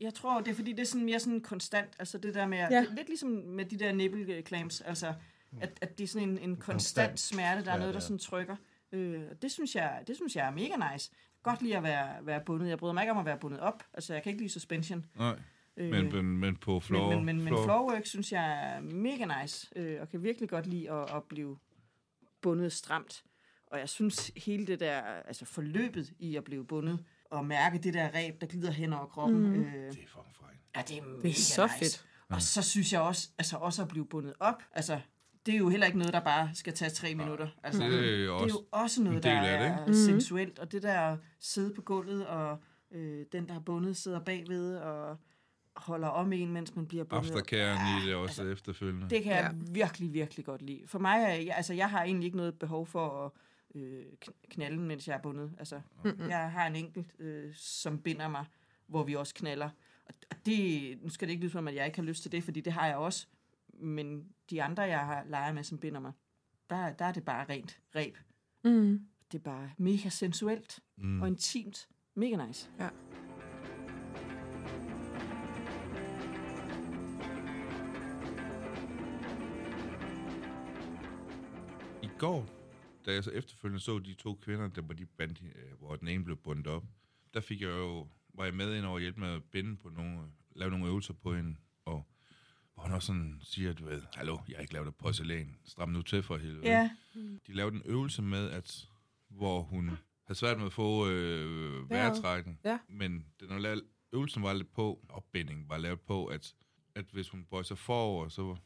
jeg tror, det er fordi, det er sådan mere sådan konstant. Altså det der med, Ja. lidt ligesom med de der nipple clamps, altså at, at det er sådan en, en konstant Konstant. smerte, der er Ja, noget, der ja. sådan trykker. Øh, og det synes, jeg, det synes jeg er mega nice. Godt lige at være, være bundet. Jeg bryder mig ikke om at være bundet op. Altså, jeg kan ikke lide suspension. Nej, Øh, men, men, men på floor... men, men, men, men floor- floorwork synes jeg er mega nice, øh, og kan virkelig godt lide at, at blive bundet stramt. Og jeg synes hele det der, altså forløbet i at blive bundet, og mærke det der ræb, der glider hen over kroppen, mm. øh, Det er fucking frækt. ja, det er mega Det er så nice. fedt. Og så synes jeg også, altså også at blive bundet op, altså det er jo heller ikke noget, der bare skal tage tre minutter. Altså, Det er det er også... jo også noget, der det, er? Mhm. sensuelt, og det der at sidde på gulvet, og øh, den, der har bundet, sidder bagved og holder om en, mens man bliver bundet. Aftercaren i det også efterfølgende. Det kan jeg Ja. virkelig, virkelig godt lide. For mig, er, jeg, altså jeg har egentlig ikke noget behov for at øh, kn- knalde, mens jeg er bundet. Altså, Mm-mm. jeg har en enkelt, øh, som binder mig, hvor vi også knaller. Og det, nu skal det ikke lyde som, at jeg ikke har lyst til det, fordi det har jeg også. Men de andre, jeg har leget med, som binder mig, der, der er det bare rent ræb. Mm. Det er bare mega sensuelt Mm. og intimt. Mega nice. I går, da jeg så efterfølgende så de to kvinder, der var de band, øh, hvor den ene blev bundet op, der fik jeg jo, var jeg med ind over at hjælpe med at binde på nogle, lave nogle øvelser på hende, og hvor hun også sådan siger, du ved, hallo, jeg har ikke lavet af porcelæn, stram nu til for helvede. Ja, De lavede en øvelse med, at hvor hun havde svært med at få øh, vejrtrækning, Ja. men den øvelsen var lidt på, opbinding var lavet på, at, at hvis hun bøjede sig forover, så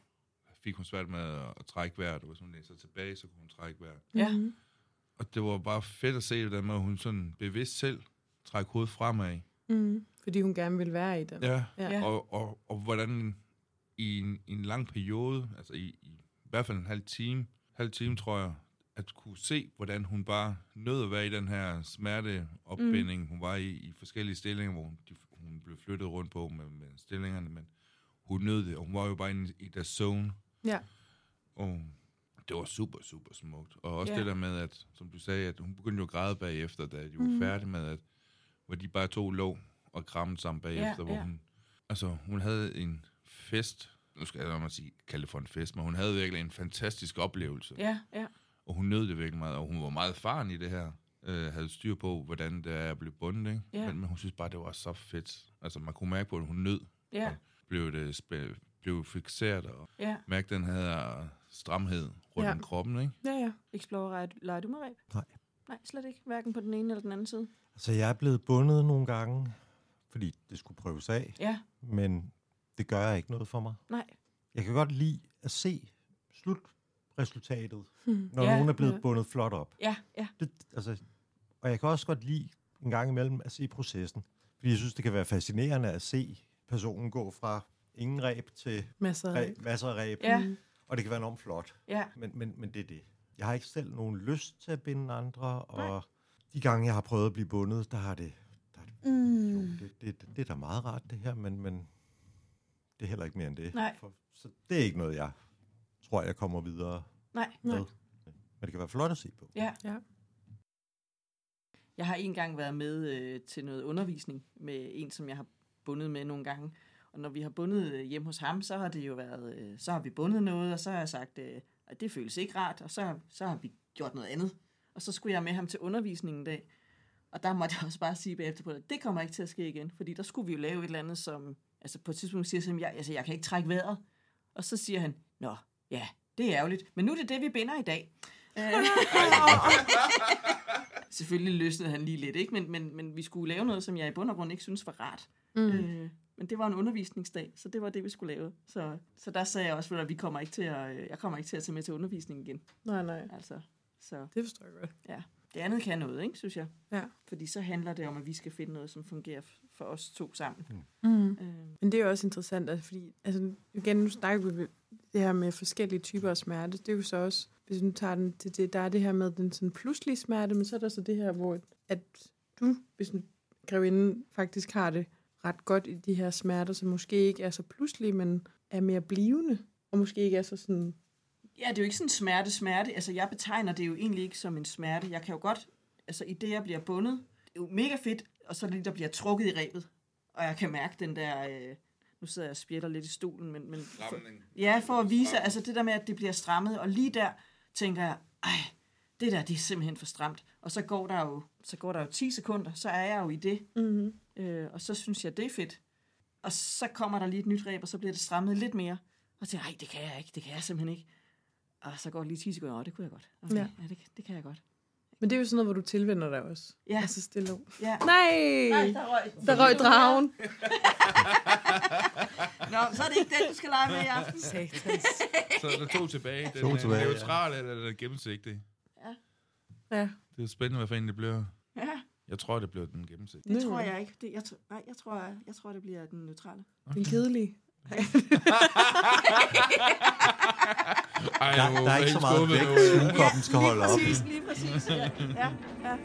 fik hun svært med at, at trække vejret, og hvis hun læste sig tilbage, så kunne hun trække vejret. Ja. Mm. Og det var bare fedt at se, hvordan at hun sådan bevidst selv trækker hovedet fremad. Mm. Fordi hun gerne vil være i den. Ja. Ja. Og, og, og hvordan i en, i en lang periode, altså i, i, i hvert fald en halv time, halv time tror jeg, at kunne se, hvordan hun bare nød at være i den her smerteopbinding, mm. hun var i, i forskellige stillinger, hvor hun, de, hun blev flyttet rundt på med, med stillingerne, men hun nød det, og hun var jo bare inde i der zone, Ja. og det var super, super smukt. Og også Ja. det der med, at, som du sagde, at hun begyndte jo at græde bagefter, da de var mm. færdige med, at, hvor de bare to lå og krammede sammen bagefter, Ja, hvor ja. hun, altså hun havde en fest, nu skal jeg nok sige, kalde det for en fest, men hun havde virkelig en fantastisk oplevelse, ja, ja. og hun nød det virkelig meget, og hun var meget faren i det her, øh, havde styr på, hvordan det er at blive bundet, ikke? Ja. Men, men hun synes bare, det var så fedt. Altså man kunne mærke på, at hun nød, Ja, blev, det, spæ- blev fixeret, og ja. mærke den her stramhed rundt Ja. om kroppen, ikke? Ja, ja. Explorer, leger du med ræb? Nej. Nej, slet ikke. Hverken på den ene eller den anden side. Altså, jeg er blevet bundet nogle gange, fordi det skulle prøves af, Ja, men det gør ikke noget for mig. nej. Jeg kan godt lide at se slutresultatet, Hmm. når Ja, nogen er blevet ja. bundet flot op. Ja, ja. Det, altså, og jeg kan også godt lide en gang imellem at se processen. Fordi jeg synes, det kan være fascinerende at se personen gå fra ingen ræb til Masser af ræb, masser af ræb. Ja. Og det kan være enormt flot. Ja, Men, men, men det er det. Jeg har ikke selv nogen lyst til at binde andre, og de gange, jeg har prøvet at blive bundet, der har det... Der har det, Mm. jo, det, det, det, det er da meget rart, det her, men, men det er heller ikke mere end det. Nej. For, så det er ikke noget, jeg tror, jeg kommer videre nej. Nej. med. Men det kan være flot at se på. Ja. Ja. Jeg har engang været med øh, til noget undervisning med en, som jeg har bundet med nogle gange. Og når vi har bundet øh, hjemme hos ham, så har det jo været, øh, så har vi bundet noget, og så har jeg sagt, øh, at det føles ikke rart, og så, så har vi gjort noget andet. Og så skulle jeg med ham til undervisningen en dag. Og der måtte jeg også bare sige bagefter på det, det kommer ikke til at ske igen, fordi der skulle vi jo lave et eller andet, som, altså på et tidspunkt siger jeg, jeg, altså, jeg kan ikke trække vejret. Og så siger han, nå, ja, det er ærgerligt, men nu er det det, vi binder i dag. Øh, Selvfølgelig løsnede han lige lidt, ikke? Men, men, men vi skulle lave noget, som jeg i bund og grund ikke synes var rart. Mm. Øh, men det var en undervisningsdag, så det var det, vi skulle lave. Så, så der sagde jeg også, at vi kommer ikke til at, øh, jeg kommer ikke til at tage med til undervisning igen. Nej, nej. Altså, så Det forstår jeg godt. ja, det andet kan noget, ikke, synes jeg. Ja. Fordi så handler det om, at vi skal finde noget, som fungerer for os to sammen. Mm. Øh, Men det er jo også interessant, altså, fordi altså, igen, nu snakker vi det her med forskellige typer af smerte. Det er jo så også, hvis du tager den til det, der er det her med den sådan pludselige smerte, men så er der så det her, hvor at du, hvis en grevinde faktisk har det ret godt i de her smerter, som måske ikke er så pludselige, men er mere blivende, og måske ikke er så sådan... Ja, det er jo ikke sådan smerte, smerte. Altså, jeg betegner det jo egentlig ikke som en smerte. Jeg kan jo godt, altså i det, jeg bliver bundet, det er jo mega fedt, og så er det lige, der bliver trukket i rebet. og jeg kan mærke den der... Øh, nu sidder jeg og spjætter lidt i stolen, men... men for, ja, for at vise, altså det der med, at det bliver strammet, og lige der tænker jeg, ej, det der, det er simpelthen for stramt. Og så går der jo, så går der jo 10 sekunder, så er jeg jo i det, Mm-hmm. Øh, og så synes jeg, det er fedt. Og så kommer der lige et nyt ræb, og så bliver det strammet lidt mere. Og så tænker jeg, det kan jeg ikke, det kan jeg simpelthen ikke. Og så går det lige 10 sekunder, og det kunne jeg godt. Okay, Ja. ja, ja det, det kan jeg godt. Men det er jo sådan noget, hvor du tilvender dig også. Ja. Altså stille og... Ja. Nej! Nej, der røg, Der røg dragen. Nå, så er det ikke den, du skal lege med i aften. Satans. Så er der to tilbage. Den To er tilbage, ja. neutral eller den gennemsigtige. Ja. Det er spændende, hvad for en det bliver. Jeg tror, det bliver den gennemsigtige. det tror jeg ikke. Det, jeg, nej, jeg tror, jeg, jeg tror, det bliver den neutrale. Den kedelige. Ej, Der, der er ikke så meget vægt, nu. sugekoppen skal holde op. præcis, lige præcis. Ja, ja, ja.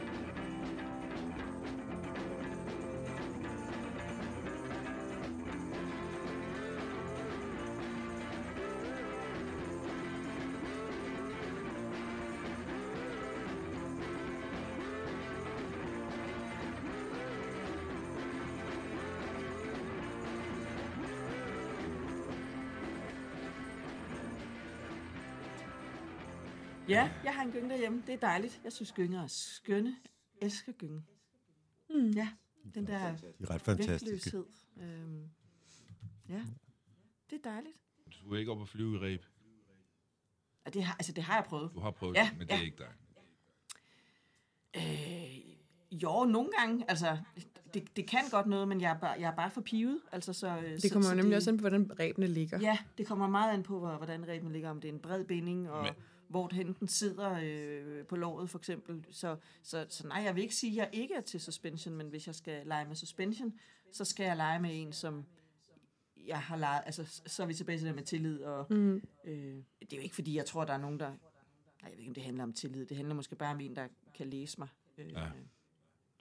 Ja, jeg har en gynge derhjemme. Det er dejligt. Jeg synes, gynger er skønne. Jeg elsker gynge. Mm. Ja, den der De er ret vægtløshed. Øhm, ja, det er dejligt. Du er ikke op at flyve i ræb. Og det har, altså, det har jeg prøvet. Du har prøvet Ja, det, men det er ja. ikke dig. Øh, jo, nogle gange. Altså, det, det kan godt noget, men jeg er bare, jeg er bare for pivet. Altså, så, Det kommer jo nemlig også an på, hvordan rebene ligger. Ja, det kommer meget an på, hvor- hvordan rebene ligger. Om det er en bred binding, og Men- hvor hen den sidder øh, på låret, for eksempel. Så, så, så nej, jeg vil ikke sige, at jeg ikke er til suspension, men hvis jeg skal lege med suspension, så skal jeg lege med en, som jeg har leget... Altså, så er vi tilbage til det med tillid, og Mm. øh, det er jo ikke, fordi jeg tror, der er nogen, der... Nej, jeg ved ikke, om det handler om tillid. Det handler måske bare om en, der kan læse mig. Øh, Ja.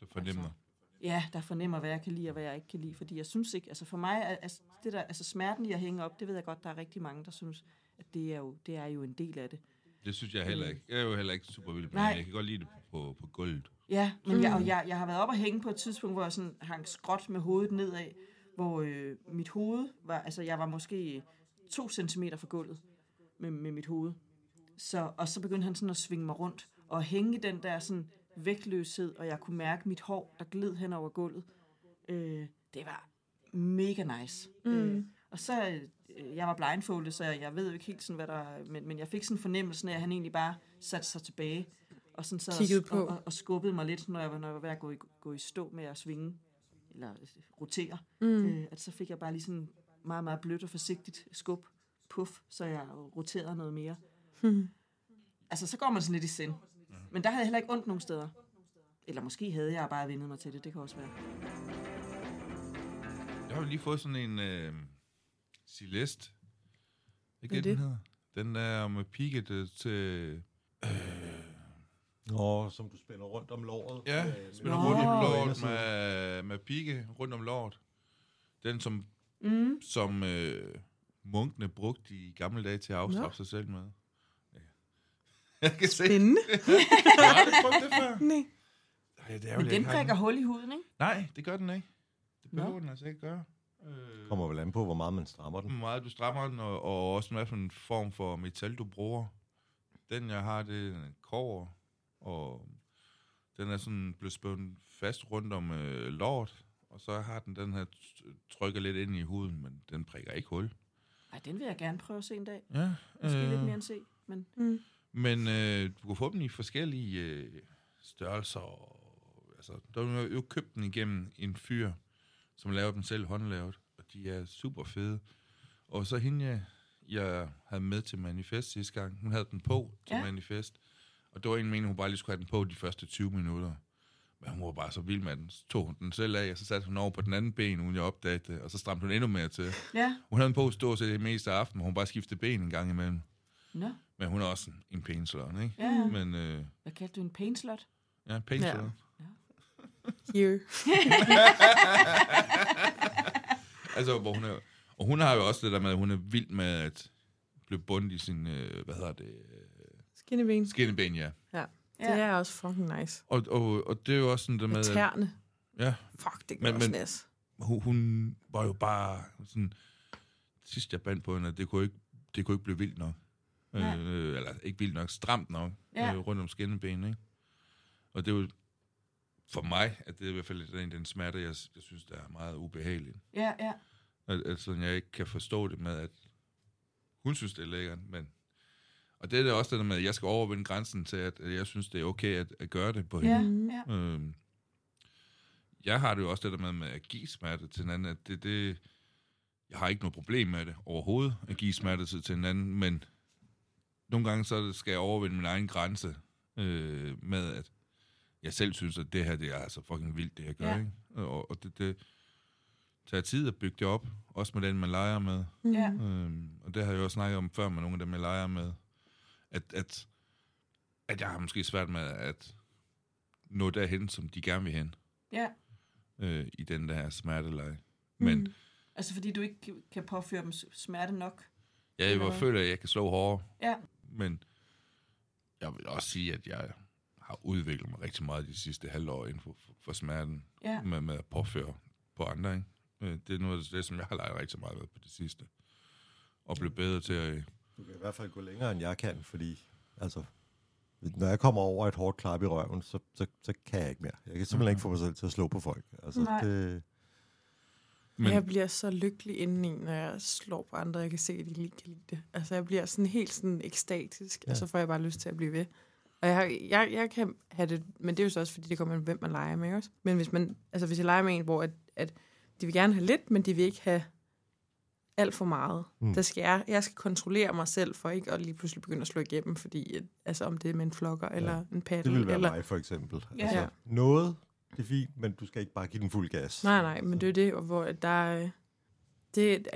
Du fornemmer. Altså, Ja, der fornemmer, hvad jeg kan lide og hvad jeg ikke kan lide. Fordi jeg synes ikke, altså for mig, altså, det der, altså smerten i at hænge op, det ved jeg godt, der er rigtig mange, der synes, at det er jo, det er jo en del af det. Det synes jeg heller ikke. Jeg er jo heller ikke super vild med det. Jeg kan godt lide det på, på gulvet. Ja, men mm. jeg, Mm. og jeg, jeg har været oppe og hænge på et tidspunkt, hvor jeg sådan hang skråt med hovedet nedad, hvor øh, mit hoved var, altså jeg var måske to centimeter fra gulvet med, med mit hoved. Så, og så begyndte han sådan at svinge mig rundt og hænge den der sådan vægtløshed, og jeg kunne mærke mit hår, der gled hen over gulvet. Øh, det var mega nice. Mm. Øh, og så, øh, jeg var blindfoldet, så jeg, jeg ved jo ikke helt sådan, hvad der... Men, men jeg fik sådan en fornemmelse af, at han egentlig bare satte sig tilbage, og sådan sad på. og, og, og skubbede mig lidt, når jeg var, når jeg var ved at gå i, gå i stå med at svinge, eller øh, rotere. Mm. Øh, at så fik jeg bare lige sådan meget, meget blødt og forsigtigt skub, puff, så jeg roterede noget mere. Mm. Altså, så går man sådan lidt i sind. Men der havde jeg heller ikke ondt nogen steder. Eller måske havde jeg bare vendet mig til det, det kan også være. Jeg har jo lige fået sådan en øh, Celeste. Ikke Hvad det, den hedder? Den der med pigget øh, til... Nå, som du spænder rundt om låret. Ja, Øh, spiller Nå. rundt om låret med, med pigge rundt om låret. Den, som, Mm. som øh, munkene brugte i gamle dage til at afstraffe sig selv med. Ja. Jeg kan se. Spændende. Jeg har aldrig prøvet det før. Nej. Ej, det er jo Men den prikker hul i huden, ikke? Nej, det gør den ikke. Det behøver Nå. den altså ikke gøre. Øh, Kommer vel an på, hvor meget man strammer den. hvor meget du strammer den, og, og også hvad for en form for metal, du bruger. Den, jeg har, det er en kover, og den er sådan blevet spændt fast rundt om øh, låret, og så har den den her trykker lidt ind i huden, men den prikker ikke hul. Ej, den vil jeg gerne prøve at se en dag. Ja, Måske lidt mere end se, men... Mm. Men øh, du kan få dem i forskellige øh, størrelser. Og, altså, der er jo købt den igennem en fyr, som laver dem selv håndlavet, og de er super fede. Og så hende, jeg, jeg havde med til Manifest sidste gang, hun havde den på til Ja. Manifest, og det var en mening, hun bare lige skulle have den på de første 20 minutter. Men hun var bare så vild med den. Så tog hun den selv af, og så satte hun over på den anden ben, uden jeg opdagede det, og så stramte hun endnu mere til. Ja, Hun havde den på stort set det meste af aftenen, hun bare skiftede ben en gang imellem. nå. Men hun er også en, en pænslot, ikke? Ja, ja. Men øh, Hvad kaldte du en paintslot? Ja, pænslot. Ja. Ja. Here. Altså, hvor hun er, og hun har jo også det der med, at hun er vild med at blive bundet i sin, øh, hvad hedder det, øh, Skinneben. skinneben, ja. Ja. Det er også fucking nice. Og, og, og det er jo også sådan det med, tærne. ja, Fuck, det gør Men- også men- nas. hun, hun var jo bare sådan... Sidst jeg bandt på hende, at det kunne ikke, det kunne ikke blive vildt nok. Nej. Øh, eller ikke vildt nok, stramt nok Ja. øh, rundt om skinnebenen, ikke? Og det er jo for mig, at det er i hvert fald den, den smerte, jeg, jeg synes, der er meget ubehagelig. Ja, ja. At, at sådan, jeg ikke kan forstå det med, at hun synes, det er lækkert, men... Og det er det også det der med, at jeg skal overvinde grænsen til, at at jeg synes, det er okay at, at gøre det på hende. Ja, ja. Øhm, jeg har det jo også det der med, med at give smerte til en anden, at det, det, jeg har ikke noget problem med det overhovedet, at give smerte til, til en anden, men nogle gange så skal jeg overvinde min egen grænse øh, med, at jeg selv synes, at det her, det er altså fucking vildt, det jeg gør, Ja. ja. ikke? Og, og det, det tager tid at bygge det op, også med den, man leger med. Ja. Øhm, og det har jeg jo også snakket om før med nogle af dem, jeg leger med. At, at, at jeg har måske svært med at nå derhen, som de gerne vil hen ja. øh, i den der smerteleje. Men Mm. mm. Altså fordi du ikke kan påføre dem smerte nok. jeg var hvad? føler, at jeg kan slå hårdere. Ja. Men jeg vil også sige, at jeg har udviklet mig rigtig meget de sidste halvår inden for, for, for smerten Ja. med, med at påføre på andre. Ikke? Øh, Det er noget af det, som jeg har leget rigtig meget med på det sidste. Og blive bedre til at... Du kan i hvert fald gå længere, end jeg kan, fordi altså, når jeg kommer over et hårdt klap i røven, så, så, så kan jeg ikke mere. Jeg kan simpelthen ikke få mig selv til at slå på folk. Altså, Nej. det, Men, Jeg bliver så lykkelig indeni, når jeg slår på andre, jeg kan se, at de lige kan lide det. Altså, jeg bliver sådan helt sådan ekstatisk, ja. og så får jeg bare lyst til at blive ved. Og jeg, jeg, jeg kan have det, men det er jo så også, fordi det kommer an, hvem man leger med også. Men hvis man, altså hvis jeg leger med en, hvor at, at de vil gerne have lidt, men de vil ikke have alt for meget. Mm. Der skal jeg, jeg skal kontrollere mig selv, for ikke at lige pludselig begynde at slå igennem, fordi at, altså om det er med en flokker, ja. eller en paddle, det vil være eller... mig, for eksempel. Ja. Altså, noget, det er fint, men du skal ikke bare give den fuld gas. Nej, nej, men det er det, hvor der er... Det,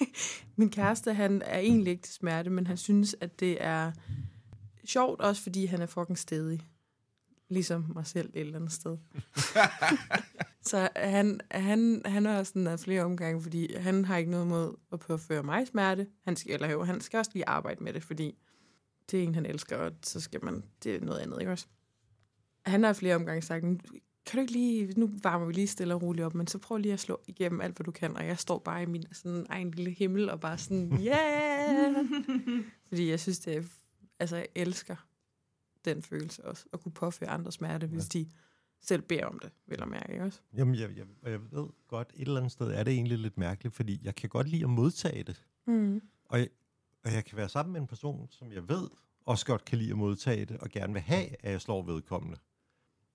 min kæreste, han er egentlig ikke til smerte, men han synes, at det er sjovt, også fordi han er fucking stedig. Ligesom mig selv et eller andet sted. Så han, han, han også sådan af flere omgange, fordi han har ikke noget mod at påføre mig smerte. Han skal, eller jo, han skal også lige arbejde med det, fordi det er en, han elsker, og så skal man, det er noget andet, ikke også? Han har flere omgange sagt, "Nu kan du ikke lige, nu varmer vi lige stille og roligt op, men så prøv lige at slå igennem alt, hvad du kan, og jeg står bare i min sådan egen lille himmel, og bare sådan, yeah! Fordi jeg synes, det er, altså jeg elsker den følelse også, at kunne påføre andre smerte, hvis de selv beder om det, vil jeg mærke, ikke også? Jamen, jeg, jeg, jeg ved godt, et eller andet sted er det egentlig lidt mærkeligt, fordi jeg kan godt lide at modtage det. Mm. Og jeg, og jeg kan være sammen med en person, som jeg ved også godt kan lide at modtage det, og gerne vil have, at jeg slår vedkommende.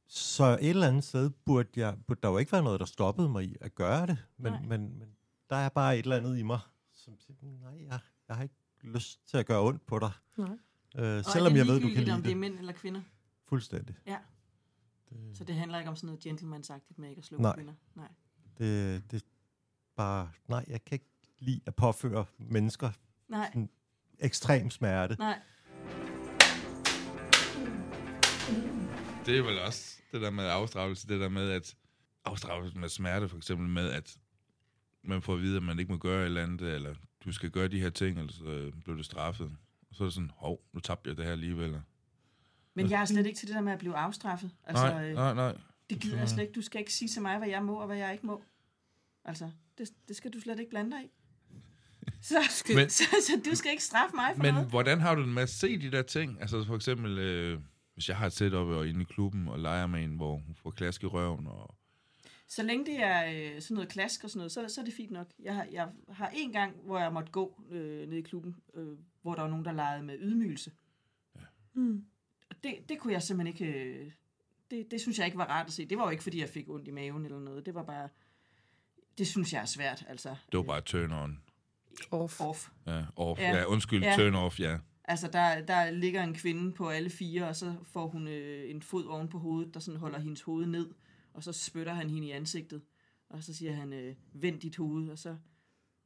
Så et eller andet sted burde, jeg, burde der jo ikke være noget, der stoppede mig i at gøre det. Men, Nej. men, men der er bare et eller andet i mig, som siger, nej, jeg, jeg har ikke lyst til at gøre ondt på dig. Nej. Øh, selvom er det jeg ved, du kan lide om det er det. mænd eller kvinder? Fuldstændig. Ja. Det, Så det handler ikke om sådan noget gentleman-sagtigt med ikke at slå Nej. kvinder? Nej. det, det er bare, nej, jeg kan ikke lide at påføre mennesker Nej, ekstrem smerte. nej. det er vel også det der med afstraffelse, det der med, at afstraffelse med smerte, for eksempel med, at man får at vide, at man ikke må gøre et eller andet, eller du skal gøre de her ting, eller så øh, bliver du straffet. Og så er det sådan, hov, nu tabte jeg det her alligevel. Men jeg er slet ikke til det der med at blive afstraffet. Altså, Nej, øh, nej, nej. det gider jeg slet ikke. Du skal ikke sige til mig, hvad jeg må og hvad jeg ikke må. Altså, det, det skal du slet ikke blande dig i. Så, Men- men, så, så du skal ikke straffe mig for Men noget. hvordan har du det med at se de der ting? Altså for eksempel, øh, hvis jeg har et setup og inde i klubben og leger med en, hvor hun får klask i røven, og Så længe det er øh, sådan noget klask og sådan noget, så, så er det fint nok. Jeg har, jeg har en gang, hvor jeg måtte gå øh, ned i klubben, øh, hvor der var nogen, der legede med ydmygelse. Mm. Og det, det kunne jeg simpelthen ikke... Øh, det, det synes jeg ikke var rart at se. Det var jo ikke, fordi jeg fik ondt i maven eller noget. Det var bare... Det synes jeg er svært, altså. det var bare turn on. Off. Off. Ja, off. Ja. Ja, undskyld, Ja. turn off, ja. Altså, der, der ligger en kvinde på alle fire, og så får hun øh, en fod oven på hovedet, der sådan holder hendes hoved ned, og så spytter han hende i ansigtet. Og så siger han, øh, vend dit hoved, og så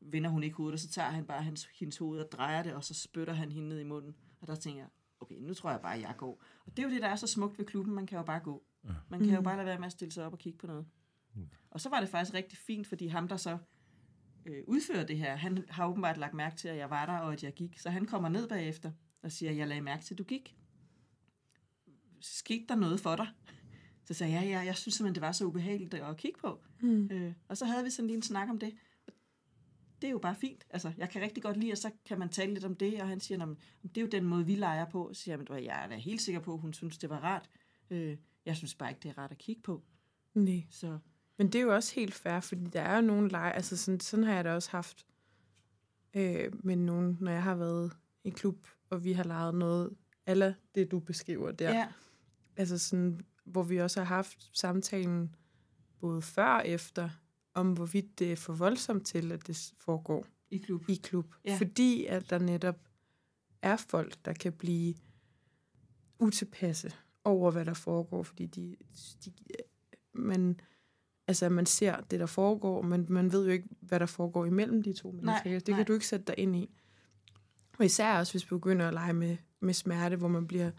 vender hun ikke hovedet, og så tager han bare hans, hendes hoved og drejer det, og så spytter han hende ned i munden. Og der tænker jeg, okay, nu tror jeg bare, at jeg går. Og det er jo det, der er så smukt ved klubben, man kan jo bare gå. Man kan jo bare lade være med at stille sig op og kigge på noget. Og så var det faktisk rigtig fint, fordi ham, der så øh, udfører det her, han har åbenbart lagt mærke til, at jeg var der, og at jeg gik. Så han kommer ned bagefter og siger, jeg lagde mærke til, at du gik. Skete der noget for dig? Så sagde jeg, ja, ja, jeg synes simpelthen, det var så ubehageligt at kigge på. Mm. Øh, og så havde vi sådan lige en snak om det. Det er jo bare fint. Altså, jeg kan rigtig godt lide, og så kan man tale lidt om det, og han siger, "Nå, men det er jo den måde, vi leger på. Så siger jeg, "Men jeg er da helt sikker på, at hun synes, det var rart. Øh, jeg synes bare ikke, det er rart at kigge på. Nej. Så Men det er jo også helt fair, fordi der er jo nogle lege, altså sådan, sådan har jeg da også haft øh, med nogen, når jeg har været i klub, og vi har leget noget, eller det du beskriver der. ja, Altså sådan, hvor vi også har haft samtalen både før og efter, om hvorvidt det er for voldsomt til, at det foregår i klub. i klub. Ja. Fordi at der netop er folk, der kan blive utilpasse over, hvad der foregår, fordi de, de man, altså, man ser det, der foregår, men man ved jo ikke, hvad der foregår imellem de to mennesker. det nej. kan du ikke sætte dig ind i. Og især også, hvis vi begynder at lege med, med smerte, hvor man bliver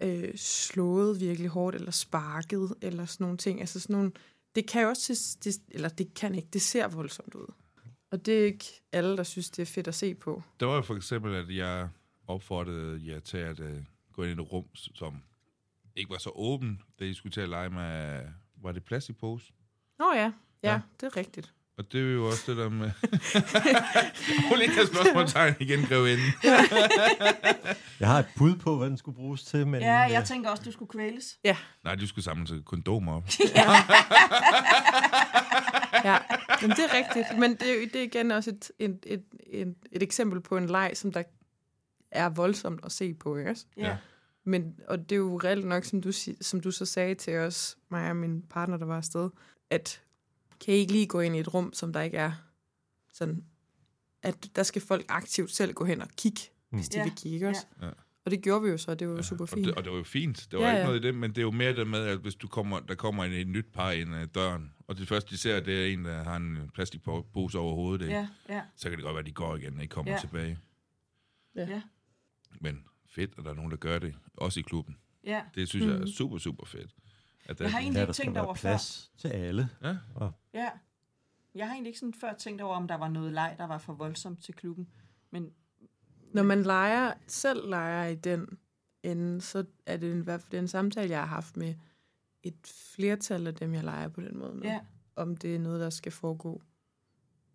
øh, slået virkelig hårdt, eller sparket, eller sådan nogle ting. Altså sådan nogle, det kan jo også, det, eller det kan ikke, det ser voldsomt ud. Og det er ikke alle, der synes, det er fedt at se på. Der var jo for eksempel, at jeg opfordrede jer til at uh, gå ind i et rum, som ikke var så åben, da I skulle til at lege med, var det plastikpose? Nå ja, Ja. ja. det er rigtigt. Og det er jo også det der med... Hun lige har spørgsmålstegn igen, grev ind. Jeg har et bud på, hvad den skulle bruges til, men... Ja, jeg øh, tænker også, du skulle kvæles. Nej, du skulle samle til kondomer op. Ja, men det er rigtigt. Men det er, jo- det er igen også et, et, et, et, et eksempel på en leg, som der er voldsomt at se på, ikke også? Ja. Men, og det er jo reelt nok, som du, som du så sagde til os, mig og min partner, der var afsted, at kan I ikke lige gå ind i et rum, som der ikke er sådan, at der skal folk aktivt selv gå hen og kigge, hvis de Ja. vil kigge, ikke også? Ja. Og det gjorde vi jo så, det var jo super Og fint. det, og det var jo fint. Det var Ja, ja, ikke ja. noget i det, men det er jo mere det med, at hvis du kommer, der kommer en, et nyt par ind ad døren, og det første, de ser, det er en, der har en plastikpose over hovedet, ikke? Ja, ja, så kan det godt være, at de går igen og ikke kommer Ja. ja. tilbage. ja, Men fedt, at der er nogen, der gør det, også i klubben. ja. Det synes mm. jeg er Mhm. super, super fedt. At Jeg har egentlig ikke tænkt over før. plads til alle. Ja, Ja. Jeg har egentlig ikke sådan før tænkt over, om der var noget leg, der var for voldsomt til klubben. Men Når man leger, selv leger i den ende, så er det i hvert fald en samtale, jeg har haft med et flertal af dem, jeg leger på den måde med. ja, Om det er noget, der skal foregå.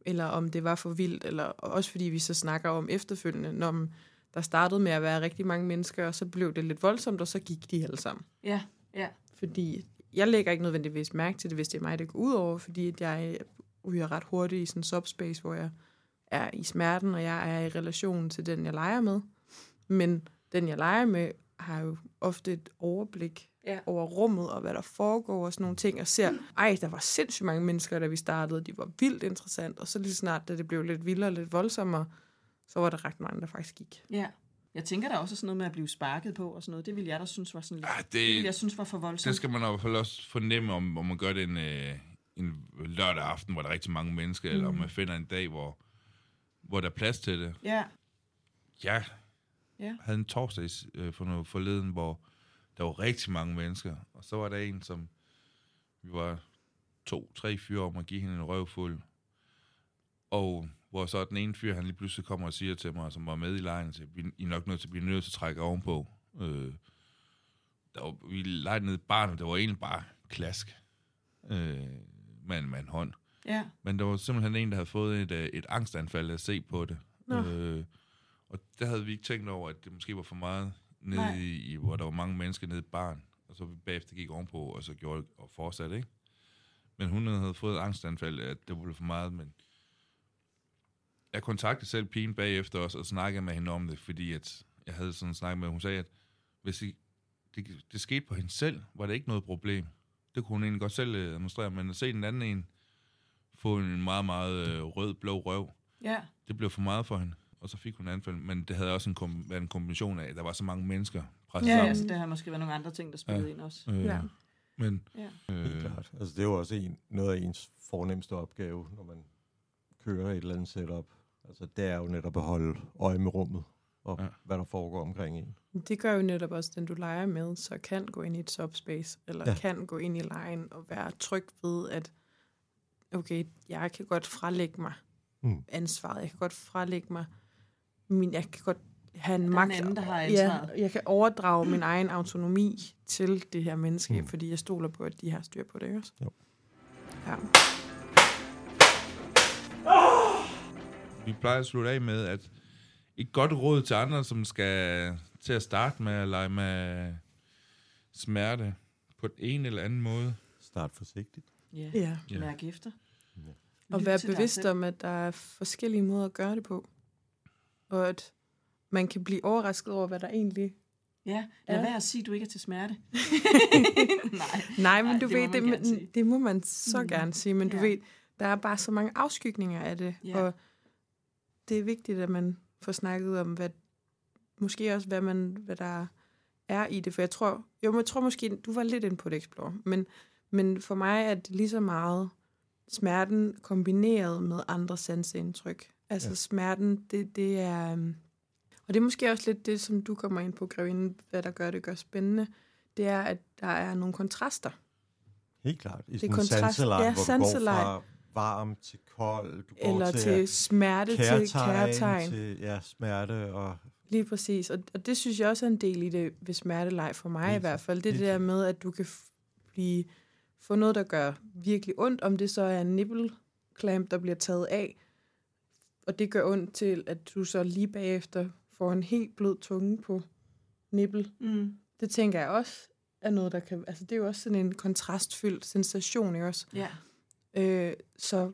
Eller om det var for vildt. Eller også fordi vi så snakker om efterfølgende, når man- der startede med at være rigtig mange mennesker, og så blev det lidt voldsomt, og så gik de alle sammen. ja, ja, Fordi jeg lægger ikke nødvendigvis mærke til det, hvis det er mig, det går ud over, fordi at jeg ryger ret hurtigt i sådan en subspace, hvor jeg er i smerten, og jeg er i relation til den, jeg leger med. Men den, jeg leger med, har jo ofte et overblik Ja. over rummet, og hvad der foregår, og sådan nogle ting, og ser, ej, der var sindssygt mange mennesker, da vi startede, de var vildt interessant, og så lige snart, da det blev lidt vildere og lidt voldsommere, så var der ret mange, der faktisk gik. ja. Jeg tænker der også sådan noget med at blive sparket på og sådan noget. Det ville jeg da synes var sådan lidt... ah, Det det, jeg synes var for voldsomt. det skal man i hvert fald også fornemme, om, om man gør det en, øh, en lørdag aften, hvor der er rigtig mange mennesker, mm. eller om man finder en dag, hvor, hvor der er plads til det. Ja, Jeg Ja. havde en torsdag øh, for noget forleden, hvor der var rigtig mange mennesker, og så var der en, som vi var to, tre fyre om at give hende en røvfuld. Og hvor så den ene fyr, han lige pludselig kommer og siger til mig, som var med i lejen, at I er nok nødt til at blive nødt til at trække ovenpå. Øh, der var, vi legede ned i barnet, der var egentlig bare klask øh, med, en, med en hånd. ja, Men der var simpelthen en, der havde fået et, øh, et angstanfald at se på det. Nå. Øh, og der havde vi ikke tænkt over, at det måske var for meget nede i, i, hvor der var mange mennesker nede i barn. Og så vi bagefter gik ovenpå, og så gjorde og fortsatte, ikke? Men hun havde fået et angstanfald, at det blev for meget, men jeg kontaktede selv pigen bagefter også, og snakkede med hende om det, fordi at jeg havde sådan snakket med, hun sagde, at hvis I, det, det skete på hende selv, var det ikke noget problem. Det kunne hun egentlig godt selv øh, demonstrere, men at se den anden en få en meget, meget øh, rød-blå røv, ja, det blev for meget for hende. Og så fik hun anfald, men det havde også en, kom- været en kombination af, at der var så mange mennesker presset ja, sammen. ja, så der har måske været nogle andre ting, der spillede Ja. ind også. Øh, Ja. Men Ja. Helt øh, klart. Altså, det er jo også en, noget af ens fornemmeste opgave, når man kører et eller andet setup. Altså, det er jo netop at holde øje med rummet, og Ja. ja. hvad der foregår omkring en. Det gør jo netop også, den du leger med, så kan gå ind i et subspace, eller ja. Ja. kan gå ind i lejen og være tryg ved, at okay, jeg kan godt frelægge mig Mm. ansvaret, jeg kan godt frelægge mig min, jeg kan godt have en en magt. anden, der har ja, ansvaret. jeg kan overdrage min egen autonomi til det her menneske, Mm. fordi jeg stoler på, at de har styr på det, ikke også? Jo. Ja. Vi plejer at slutte af med, at et godt råd til andre, som skal til at starte med at lege med smerte på den ene eller anden måde. Start forsigtigt. Ja. ja. Ja. Mærk efter. Og Lyt være bevidst om, at der er forskellige måder at gøre det på. Og at man kan blive overrasket over, hvad der egentlig... Ja, lad Ja. være at sige, at du ikke er til smerte. Nej. Nej, men Ej, du det må ved, det, det må man så Mm. gerne sige, men du Ja. ved, der er bare så mange afskygninger af det. Ja. Og det er vigtigt, at man får snakket om, hvad, måske også, hvad, man, hvad der er i det. For jeg tror, jo, jeg tror måske, du var lidt inde på det, Explore, men, men for mig er det lige så meget smerten kombineret med andre sanseindtryk. Altså Ja. smerten, det, det er... øhm, Og det er måske også lidt det, som du kommer ind på, Grevinde, hvad der gør det gør spændende. Det er, at der er nogle kontraster. Helt klart. I Det er kontrast- sanseleje, ja, hvor sanseleje. Varm til kold. Du går Eller til, til smerte, til kærtegn, kærtegn. til ja, smerte og Lige præcis. Og, og det synes jeg også er en del i det ved smerteleg for mig Helt i hvert fald. Det er det der med, at du kan f- blive, få noget, der gør virkelig ondt, om det så er en nipple clamp, der bliver taget af, og det gør ondt til, at du så lige bagefter får en helt blød tunge på nipple. Mm. Det tænker jeg også er noget, der kan... Altså, det er jo også sådan en kontrastfyldt sensation, ikke også? Ja. Øh, så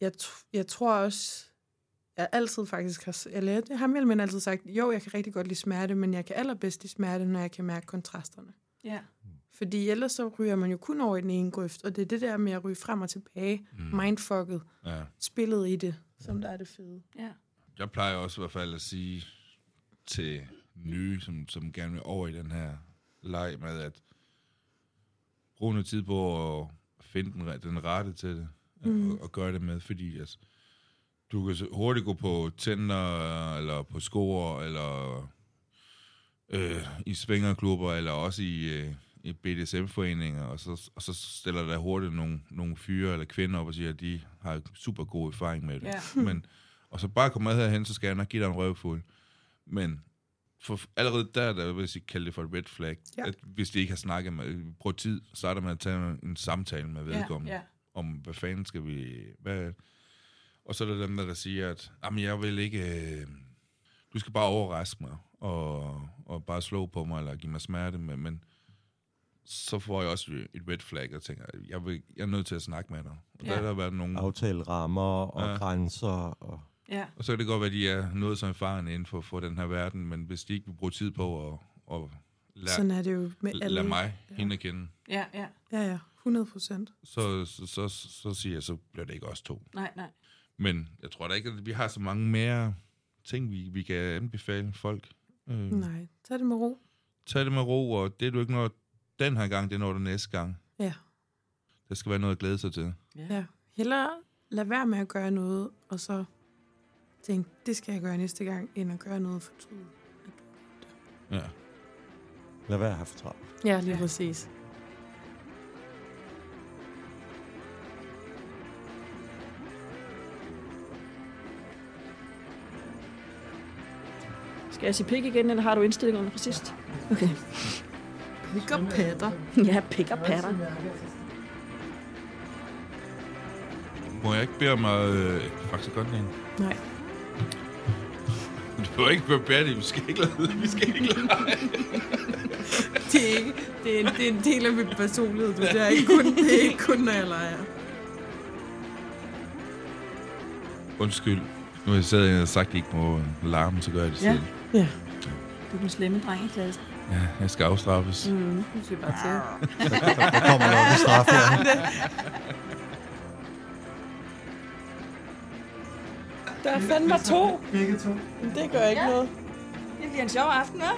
jeg, jeg tror også, jeg altid faktisk har, eller det har mellem altid sagt, jo, jeg kan rigtig godt lide smerte, men jeg kan allerbedst lide smerte, når jeg kan mærke kontrasterne. Ja. Fordi ellers så ryger man jo kun over i den ene grøft, og det er det der med at ryge frem og tilbage, Mm. mindfucket, Ja. spillet i det, som der er det fede. Ja. Jeg plejer også i hvert fald at sige til nye, som, som gerne vil over i den her leg med, at bruge noget tid på at finde den, den rette til det, Mm. og, og gøre det med, fordi altså, du kan hurtigt gå på tænder, eller på skor, eller øh, i svingerklubber, eller også i, øh, i BDSM-foreninger, og så, og så stiller der hurtigt nogle, nogle fyre eller kvinder op og siger, at de har super god erfaring med det. Ja. Men, og så bare komme med herhen, så skal jeg nok give dig en røvfuld. Men for allerede der, der vil jeg kalde det for et red flag. Ja. At hvis de ikke har snakket med, brugt tid, så er der med at tage en samtale med vedkommende. Ja. ja. Om hvad fanden skal vi... Hvad, og så er der dem, der, der siger, at jamen, jeg vil ikke... Øh, du skal bare overraske mig, og, og bare slå på mig, eller give mig smerte. Men, men så får jeg også et red flag, og tænker, jeg, vil, jeg er nødt til at snakke med dig. Og Ja. der har der været nogle... aftale rammer og ja. grænser. Og, Ja. Og så kan det godt være, at de er noget som erfaren inden for, for den her verden, men hvis de ikke vil bruge tid på at, at lade, Sådan er det jo med alle. lad mig Ja. hende at kende, Ja, ja. Ja, ja, 100 procent. så, så, så, så siger jeg, så bliver det ikke os to. Nej, nej. Men jeg tror da ikke, at vi har så mange mere ting, vi, vi kan anbefale folk. Øh, Nej, tag det med ro. tag det med ro, og det er du ikke noget den her gang, det noget du næste gang. Ja. Der skal være noget at glæde sig til. Ja. Hellere lad være med at gøre noget, og så tænk, det skal jeg gøre næste gang, end at gøre noget for fortryde. Ja. lad være at have for travlt. Ja, lige Ja. præcis. Skal jeg sige pik igen, eller har du indstillingerne fra sidst? Okay. Pick up patter. Ja, pik og patter. Må jeg ikke bede om at... Øh, faktisk godt. Nej. Du behøver ikke være bærdig, vi skal ikke lade, vi skal ikke lade. Det er, ikke, det, er en, det er en del af min personlighed, du. Det er ikke kun, det er ikke kun når jeg leger. Undskyld. Nu har jeg siddet og sagt, at I ikke må larme, så gør jeg det Ja. selv. Ja. Du er den slemme dreng i klassen. Ja, jeg skal afstraffes. Mm. Nu skal bare til. Der kommer nok en straf her. Der er fandme to. Begge to. Men Det gør ikke noget. Det bliver en sjov aften, hva'?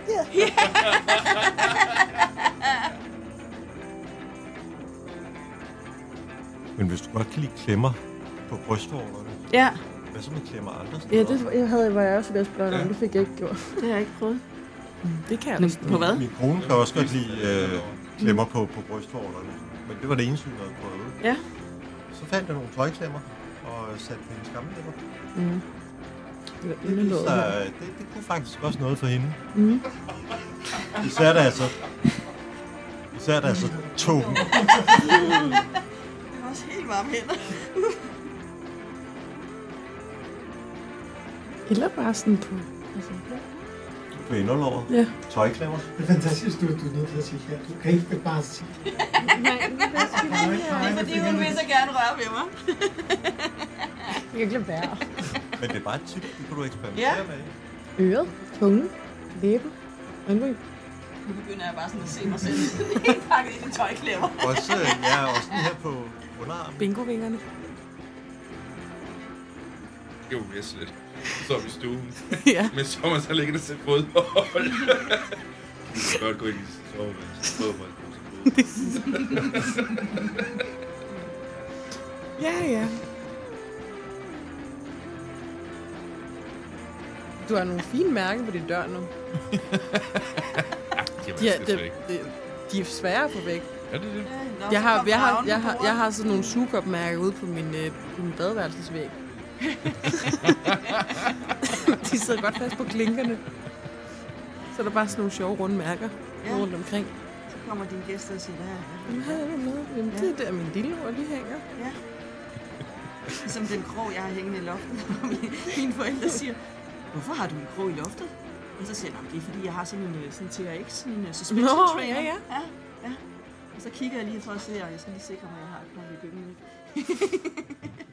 Men hvis du godt kan lide klemmer på brystvorterne, Ja, hvad så med klemmer andre Ja, steder? det jeg havde, var jeg også ved at spørge om. Ja. Det fik jeg ikke gjort. det har jeg ikke prøvet. Det kan jeg Men på hvad? Min kone kan også godt lide øh, klemmer på, på brystvorterne. Men det var det eneste, hun havde prøvet. Ja. Så fandt jeg nogle tøjklemmer og satte gamle lemmer. Mm. Det, inderlåret. så, det, det kunne faktisk også noget for hende. Mm. Især da altså... Især da altså to. Jeg har også helt varme hænder. Eller bare sådan på... Altså, På inderlåret. ja. Tøjklemmer. Det er fantastisk, du, du er nødt til at sige ja. Du kan ikke bare sige det nej, Det er fordi, hun vil så gerne røre ved mig. Lade være. Men det er bare et tip, det kan du eksperimentere Ja. med. Øret, tungen, læben, øjenbryn. Nu begynder jeg bare sådan at se mig selv helt pakket ind i tøjklemmer. Også, ja, også lige her på underarmen. Bingo-vingerne. Jo, jeg slet. Så er vi i stuen. ja. Men så man så liggende til fodbold. Du kan godt gå ind i soveværelset. Fodbold. Ja, ja. Du har nogle fine mærker på din dør nu. Jamen, De er, det, de, det, de, de er svære at få væk. er det det? Jeg har, jeg har, jeg har, jeg har sådan nogle sugekopmærker ude på min, øh, på min badeværelsesvæg. de sidder godt fast på klinkerne. Så er der bare sådan nogle sjove runde mærker Ja. rundt omkring. Så kommer dine gæster og siger, hvad er er noget. Jamen, det er der, min lille ord lige hænger. Ja. Ligesom den krog, jeg har hængende i loftet. hvor Mine forældre siger, hvorfor har du en krog i loftet? Og så siger jeg, "Nå, men det er fordi, jeg har sådan en øh, sådan TRX, sådan en øh, suspension Nå, trainer. ja, ja. ja. ja. Og så kigger jeg lige for at se, og jeg skal lige sikre mig, at jeg har et par i køkkenet.